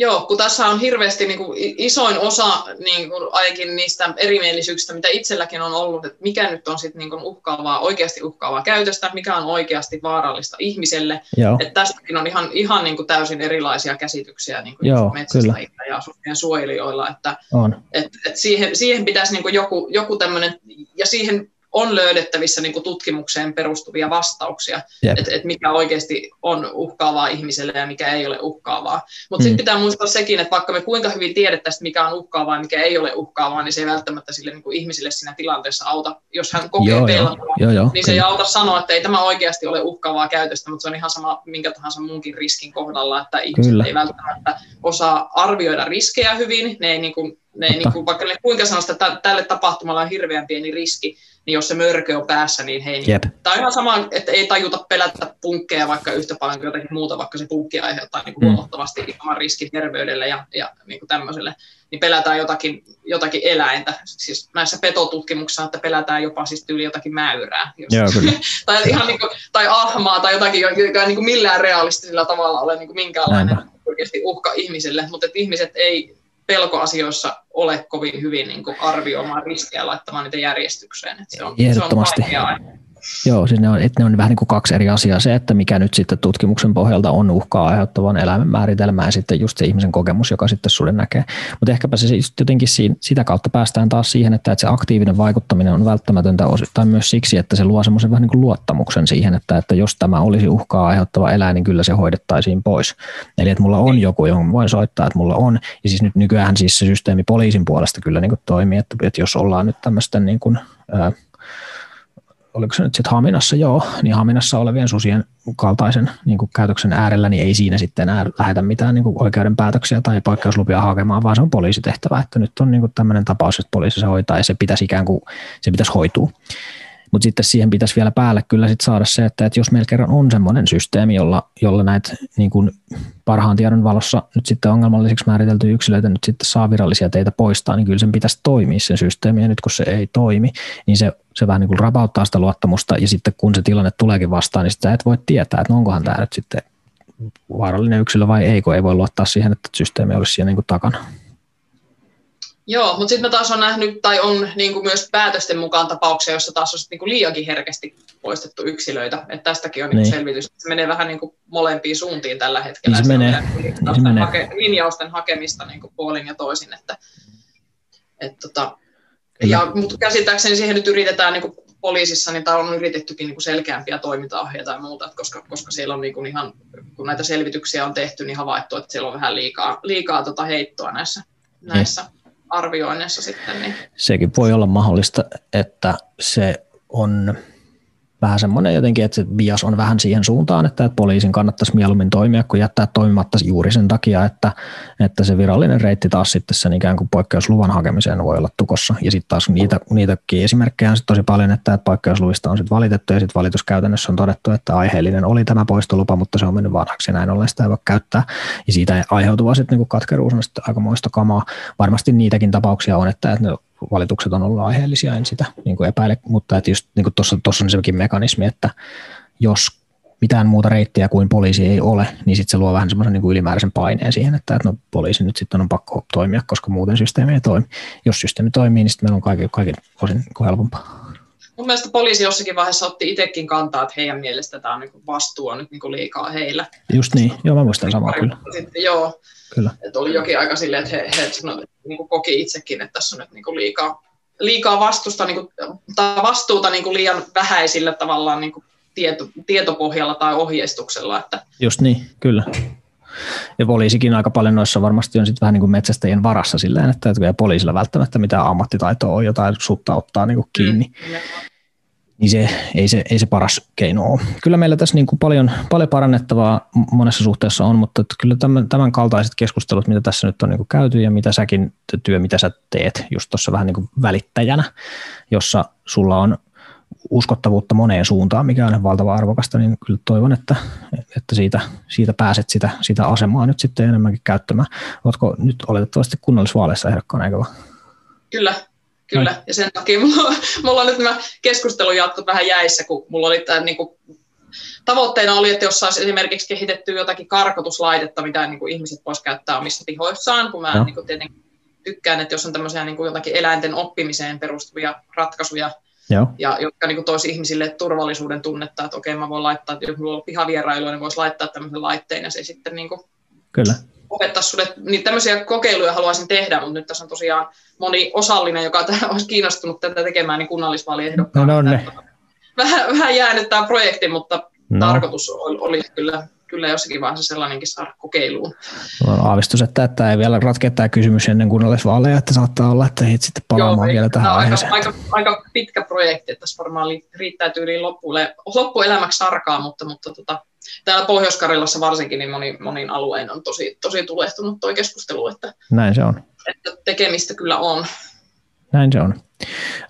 Joo, kun tässä on hirveästi niin kuin isoin osa niin kuin ainakin niistä erimielisyyksistä, mitä itselläkin on ollut, että mikä nyt on sit niin kuin uhkaavaa, oikeasti uhkaavaa käytöstä, mikä on oikeasti vaarallista ihmiselle. Joo. Että tästäkin on ihan, ihan niin kuin täysin erilaisia käsityksiä niin kuin Joo, metsästäjillä ja suojelijoilla, että on. Et, et siihen, siihen pitäisi niin kuin joku, joku tämmöinen, ja siihen on löydettävissä niin kuin tutkimukseen perustuvia vastauksia, että et mikä oikeasti on uhkaavaa ihmiselle ja mikä ei ole uhkaavaa. Mutta mm. sitten pitää muistaa sekin, että vaikka me kuinka hyvin tiedettäisiin, mikä on uhkaavaa ja mikä ei ole uhkaavaa, niin se ei välttämättä sille niin kuin ihmiselle siinä tilanteessa auta. Jos hän kokee joo, pelkoa, joo, joo, niin se ei auta sanoa, että ei tämä oikeasti ole uhkaavaa käytöstä, mutta se on ihan sama minkä tahansa muunkin riskin kohdalla, että ihmiset Kyllä. ei välttämättä osaa arvioida riskejä hyvin, ne ei niin kuin, ne ei niin kuin, vaikka ne kuinka sanoisi, että tälle tapahtumalla on hirveän pieni riski, niin jos se mörkö on päässä, niin hei, tämä on ihan sama, että ei tajuta pelätä punkkeja vaikka yhtä paljon kuin jotakin muuta, vaikka se punkki aiheuttaa niin kuin mm. huomattavasti isomman riskin terveydelle ja, ja niin kuin tämmöiselle, niin pelätään jotakin, jotakin eläintä. Siis näissä petotutkimuksissa, että pelätään jopa siis tyyli jotakin mäyrää. Jos, Joo, <laughs> tai, ihan niin kuin, tai ahmaa tai jotakin, joka ei niin kuin millään realistisella tavalla ole niin kuin minkäänlainen Näinpä. oikeasti uhka ihmiselle, mutta että ihmiset ei pelkoasioissa ole kovin hyvin niin kuin arvioimaan riskejä laittamaan niitä järjestykseen. Että se on. Se on Joo, siis ne on, että ne on vähän niin kuin kaksi eri asiaa. Se, että mikä nyt sitten tutkimuksen pohjalta on uhkaa aiheuttavan eläimen määritelmä ja sitten just se ihmisen kokemus, joka sitten suden näkee. Mutta ehkäpä se jotenkin siinä, sitä kautta päästään taas siihen, että, että se aktiivinen vaikuttaminen on välttämätöntä osittain myös siksi, että se luo semmoisen vähän niin kuin luottamuksen siihen, että, että jos tämä olisi uhkaa aiheuttava eläin, niin kyllä se hoidettaisiin pois. Eli että mulla on niin. joku, johon voin soittaa, että mulla on. Ja siis nyt nykyään siis se systeemi poliisin puolesta kyllä niin kuin toimii, että, että jos ollaan nyt tämmöisten niin kuin, ää, oliko se nyt sitten Haminassa, joo, niin Haminassa olevien susien kaltaisen niin kuin käytöksen äärellä, niin ei siinä sitten enää lähetä mitään niin kuin oikeuden päätöksiä tai poikkeuslupia hakemaan, vaan se on poliisitehtävä, että nyt on niin kuin tämmöinen tapaus, että poliisi se hoitaa ja se pitäisi ikään kuin, se pitäisi hoitua. Mutta sitten siihen pitäisi vielä päälle kyllä sit saada se, että, että jos meillä kerran on semmoinen systeemi, jolla, jolla näitä niin kuin parhaan tiedon valossa nyt sitten ongelmallisiksi määriteltyjä yksilöitä nyt sitten saa virallisia teitä poistaa, niin kyllä sen pitäisi toimia sen systeemi, ja nyt kun se ei toimi, niin se, se vähän niin kuin rapauttaa sitä luottamusta, ja sitten kun se tilanne tuleekin vastaan, niin sitä et voi tietää, että no onkohan tämä nyt sitten vaarallinen yksilö vai ei, kun ei voi luottaa siihen, että systeemi olisi siinä niin kuin takana. Joo, mutta sitten mä taas on nähnyt, tai on niin kuin myös päätösten mukaan tapauksia, joissa taas on niin kuin liiankin herkästi poistettu yksilöitä. Että tästäkin on niin. Niin selvitys. Se menee vähän niin kuin molempiin suuntiin tällä hetkellä. Niin se, menee. Niin se menee. Hake, linjausten hakemista niin kuin puolin ja toisin. Että, et tota, ja, mutta käsittääkseni siihen nyt yritetään niin kuin poliisissa, niin on yritettykin niin kuin selkeämpiä toimintaohjeita ja muuta, koska, koska siellä on niin kuin ihan, kun näitä selvityksiä on tehty, niin havaittu, että siellä on vähän liikaa, liikaa tota heittoa näissä, näissä arvioinnissa sitten. Niin. Sekin voi olla mahdollista, että se on vähän semmoinen jotenkin, että se bias on vähän siihen suuntaan, että, poliisin kannattaisi mieluummin toimia, kuin jättää toimimatta juuri sen takia, että, että se virallinen reitti taas sitten sen ikään kuin poikkeusluvan hakemiseen voi olla tukossa. Ja sitten taas niitä, niitäkin esimerkkejä on sit tosi paljon, että, poikkeusluvista on sitten valitettu ja sitten valituskäytännössä on todettu, että aiheellinen oli tämä poistolupa, mutta se on mennyt vanhaksi ja näin ollen sitä ei voi käyttää. Ja siitä aiheutuva sitten niin katkeruus on sitten aikamoista kamaa. Varmasti niitäkin tapauksia on, että, että ne valitukset on ollut aiheellisia, en sitä niin kuin epäile, mutta että just niin tuossa on sekin mekanismi, että jos mitään muuta reittiä kuin poliisi ei ole, niin sitten se luo vähän semmoisen niin ylimääräisen paineen siihen, että, että no, poliisi nyt sitten on pakko toimia, koska muuten systeemi ei toimi. Jos systeemi toimii, niin sitten meillä on kaiken, kaiken osin niin helpompaa. Mun mielestä poliisi jossakin vaiheessa otti itsekin kantaa, että heidän mielestä tämä on niin vastuu on nyt niin liikaa heillä. Just niin, joo mä muistan samaa kyllä. Sitten, joo, Kyllä. Että oli jokin aika silleen, että he, he no, niin koki itsekin, että tässä on nyt niin liikaa, liikaa vastusta, niin kuin, tai vastuuta niin liian vähäisillä tavallaan niin tieto, tietopohjalla tai ohjeistuksella. Että... Just niin, kyllä. Ja poliisikin aika paljon noissa varmasti on sitten vähän niin kuin metsästäjien varassa silleen, että ei poliisilla välttämättä mitään ammattitaitoa on jotain sutta ottaa niin kuin kiinni. Mm, niin se ei, se ei se paras keino ole. Kyllä meillä tässä niin kuin paljon, paljon parannettavaa monessa suhteessa on, mutta kyllä tämän, tämän kaltaiset keskustelut, mitä tässä nyt on niin kuin käyty ja mitä säkin työ, mitä sä teet just tuossa vähän niin kuin välittäjänä, jossa sulla on uskottavuutta moneen suuntaan, mikä on valtava arvokasta, niin kyllä toivon, että, että siitä, siitä pääset sitä, sitä asemaa nyt sitten enemmänkin käyttämään. Oletko nyt oletettavasti kunnallisvaaleissa ehdokkaana, eikö? Kyllä, kyllä. Noin. Ja sen takia <laughs> mulla, mulla on nyt nämä keskustelun jatkot vähän jäissä, kun mulla oli tämä niin kuin, tavoitteena oli, että jos saisi esimerkiksi kehitetty jotakin karkotuslaitetta, mitä niin kuin ihmiset voisivat käyttää omissa pihoissaan, kun mä no. niin kuin, tietenkin tykkään, että jos on tämmöisiä niin kuin jotakin eläinten oppimiseen perustuvia ratkaisuja, Joo. ja jotka niin toisi ihmisille turvallisuuden tunnetta, että okei, mä voin laittaa, että jos mulla on pihavierailua, niin voisi laittaa tämmöisen laitteen, ja se sitten niin kuin Kyllä. Opettaa sulle. Niin tämmöisiä kokeiluja haluaisin tehdä, mutta nyt tässä on tosiaan moni osallinen, joka olisi kiinnostunut tätä tekemään, niin kunnallisvaaliehdokkaan. No, no ne. Vähän, vähän jäänyt tämä projekti, mutta no. tarkoitus oli, oli kyllä kyllä jossakin vaiheessa sellainenkin saada kokeiluun. On aavistus, että tämä ei vielä ratkea tämä kysymys ennen kunnallisvaaleja, että saattaa olla, että ei sitten palaamaan Joo, vielä tähän aiheeseen. Aika, aika, aika, pitkä projekti, että tässä varmaan riittää tyyliin loppuelämäksi sarkaa, mutta, mutta tota, täällä Pohjois-Karjalassa varsinkin niin moni, monin alueen on tosi, tosi tulehtunut tuo keskustelu, että, Näin se on. että tekemistä kyllä on. Näin se on.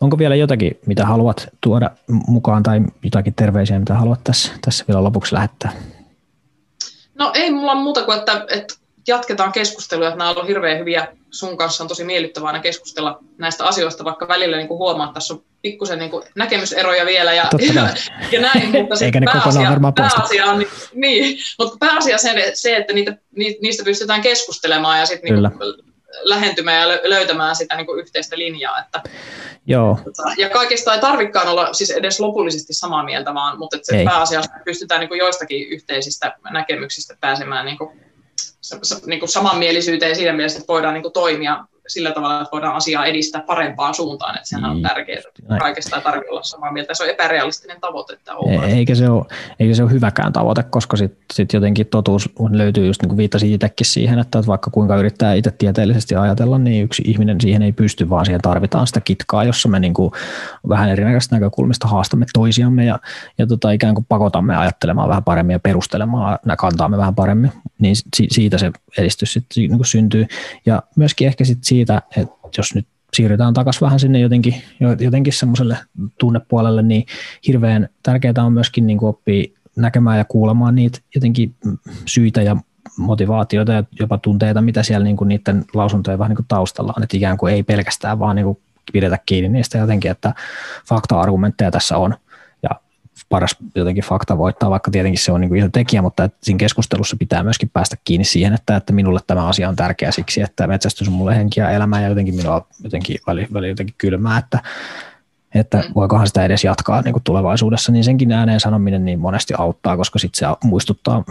Onko vielä jotakin, mitä haluat tuoda mukaan tai jotakin terveisiä, mitä haluat tässä, tässä vielä lopuksi lähettää? No ei mulla muuta kuin, että, että jatketaan keskustelua, että nämä on ollut hirveän hyviä. Sun kanssa on tosi miellyttävää aina keskustella näistä asioista, vaikka välillä niin kuin huomaa, että tässä on pikkusen niin kuin näkemyseroja vielä ja, ja, <laughs> ja näin, mutta Eikä ne pääasia, pääasia on niin, niin, mutta pääasia se, se että niitä, niistä pystytään keskustelemaan ja sitten niin lähentymään ja löytämään sitä niin kuin yhteistä linjaa. Että, Joo. Ja kaikesta ei tarvikaan olla siis edes lopullisesti samaa mieltä, vaan, mutta että se pääasiassa pystytään niin kuin joistakin yhteisistä näkemyksistä pääsemään niin kuin, niin kuin samanmielisyyteen siinä mielessä, että voidaan niin kuin toimia sillä tavalla, että voidaan asiaa edistää parempaan suuntaan, että sehän on niin. tärkeää. Kaikesta ei tarvitse olla samaa mieltä. Se on epärealistinen tavoite. Että on. Eikä se ole, eikä se ole hyväkään tavoite, koska sitten sit jotenkin totuus löytyy just niin kuin viittasin itsekin siihen, että vaikka kuinka yrittää itse tieteellisesti ajatella, niin yksi ihminen siihen ei pysty, vaan siihen tarvitaan sitä kitkaa, jossa me niin kuin vähän erinäköistä näkökulmista haastamme toisiamme ja, ja tota, ikään kuin pakotamme ajattelemaan vähän paremmin ja perustelemaan kantaamme vähän paremmin, niin siitä se edistys sitten niin syntyy. Ja myöskin ehkä sitten siitä, että jos nyt siirrytään takaisin vähän sinne jotenkin, jotenkin semmoiselle tunnepuolelle, niin hirveän tärkeää on myöskin niin kuin oppia näkemään ja kuulemaan niitä jotenkin syitä ja motivaatioita ja jopa tunteita, mitä siellä niin kuin niiden lausuntojen vähän niin kuin taustalla on, että ikään kuin ei pelkästään vaan niin kuin pidetä kiinni niistä jotenkin, että fakta-argumentteja tässä on – paras jotenkin fakta voittaa, vaikka tietenkin se on niin kuin iso tekijä, mutta siinä keskustelussa pitää myöskin päästä kiinni siihen, että, että minulle tämä asia on tärkeä siksi, että metsästys on mulle henkiä elämää ja jotenkin minua jotenkin väli, väli jotenkin kylmää, että, että voikohan sitä edes jatkaa niin kuin tulevaisuudessa, niin senkin ääneen sanominen niin monesti auttaa, koska sitten se muistuttaa,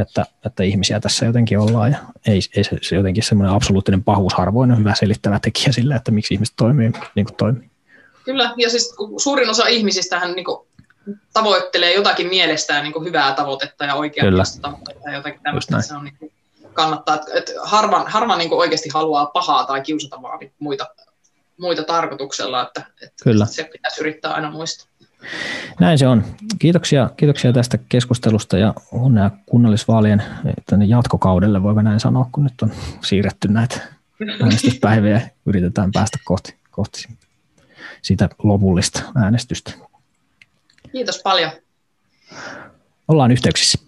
että, että ihmisiä tässä jotenkin ollaan ja ei, ei se, se jotenkin semmoinen absoluuttinen pahuus harvoin on hyvä selittävä tekijä sille, että miksi ihmiset toimii niin kuin toimii. Kyllä, ja siis suurin osa ihmisistähän niin tavoittelee jotakin mielestään niin kuin hyvää tavoitetta ja oikeaa tavoitetta ja jotakin tämmöistä, se on niin kuin kannattaa, että, harvan, harvan niin kuin oikeasti haluaa pahaa tai kiusata vaan niin muita, muita tarkoituksella, että, että Kyllä. se pitäisi yrittää aina muistaa. Näin se on. Kiitoksia, kiitoksia tästä keskustelusta ja onnea kunnallisvaalien jatkokaudelle, voiko näin sanoa, kun nyt on siirretty näitä <laughs> äänestyspäiviä yritetään päästä kohti, kohti sitä lopullista äänestystä. Kiitos paljon. Ollaan yhteyksissä.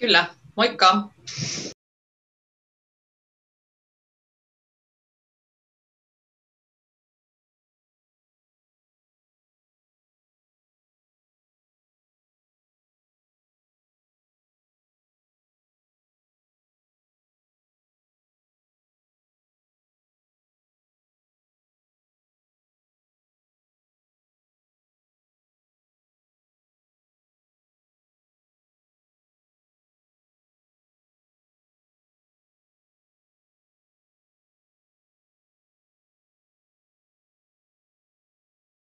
Kyllä, moikka.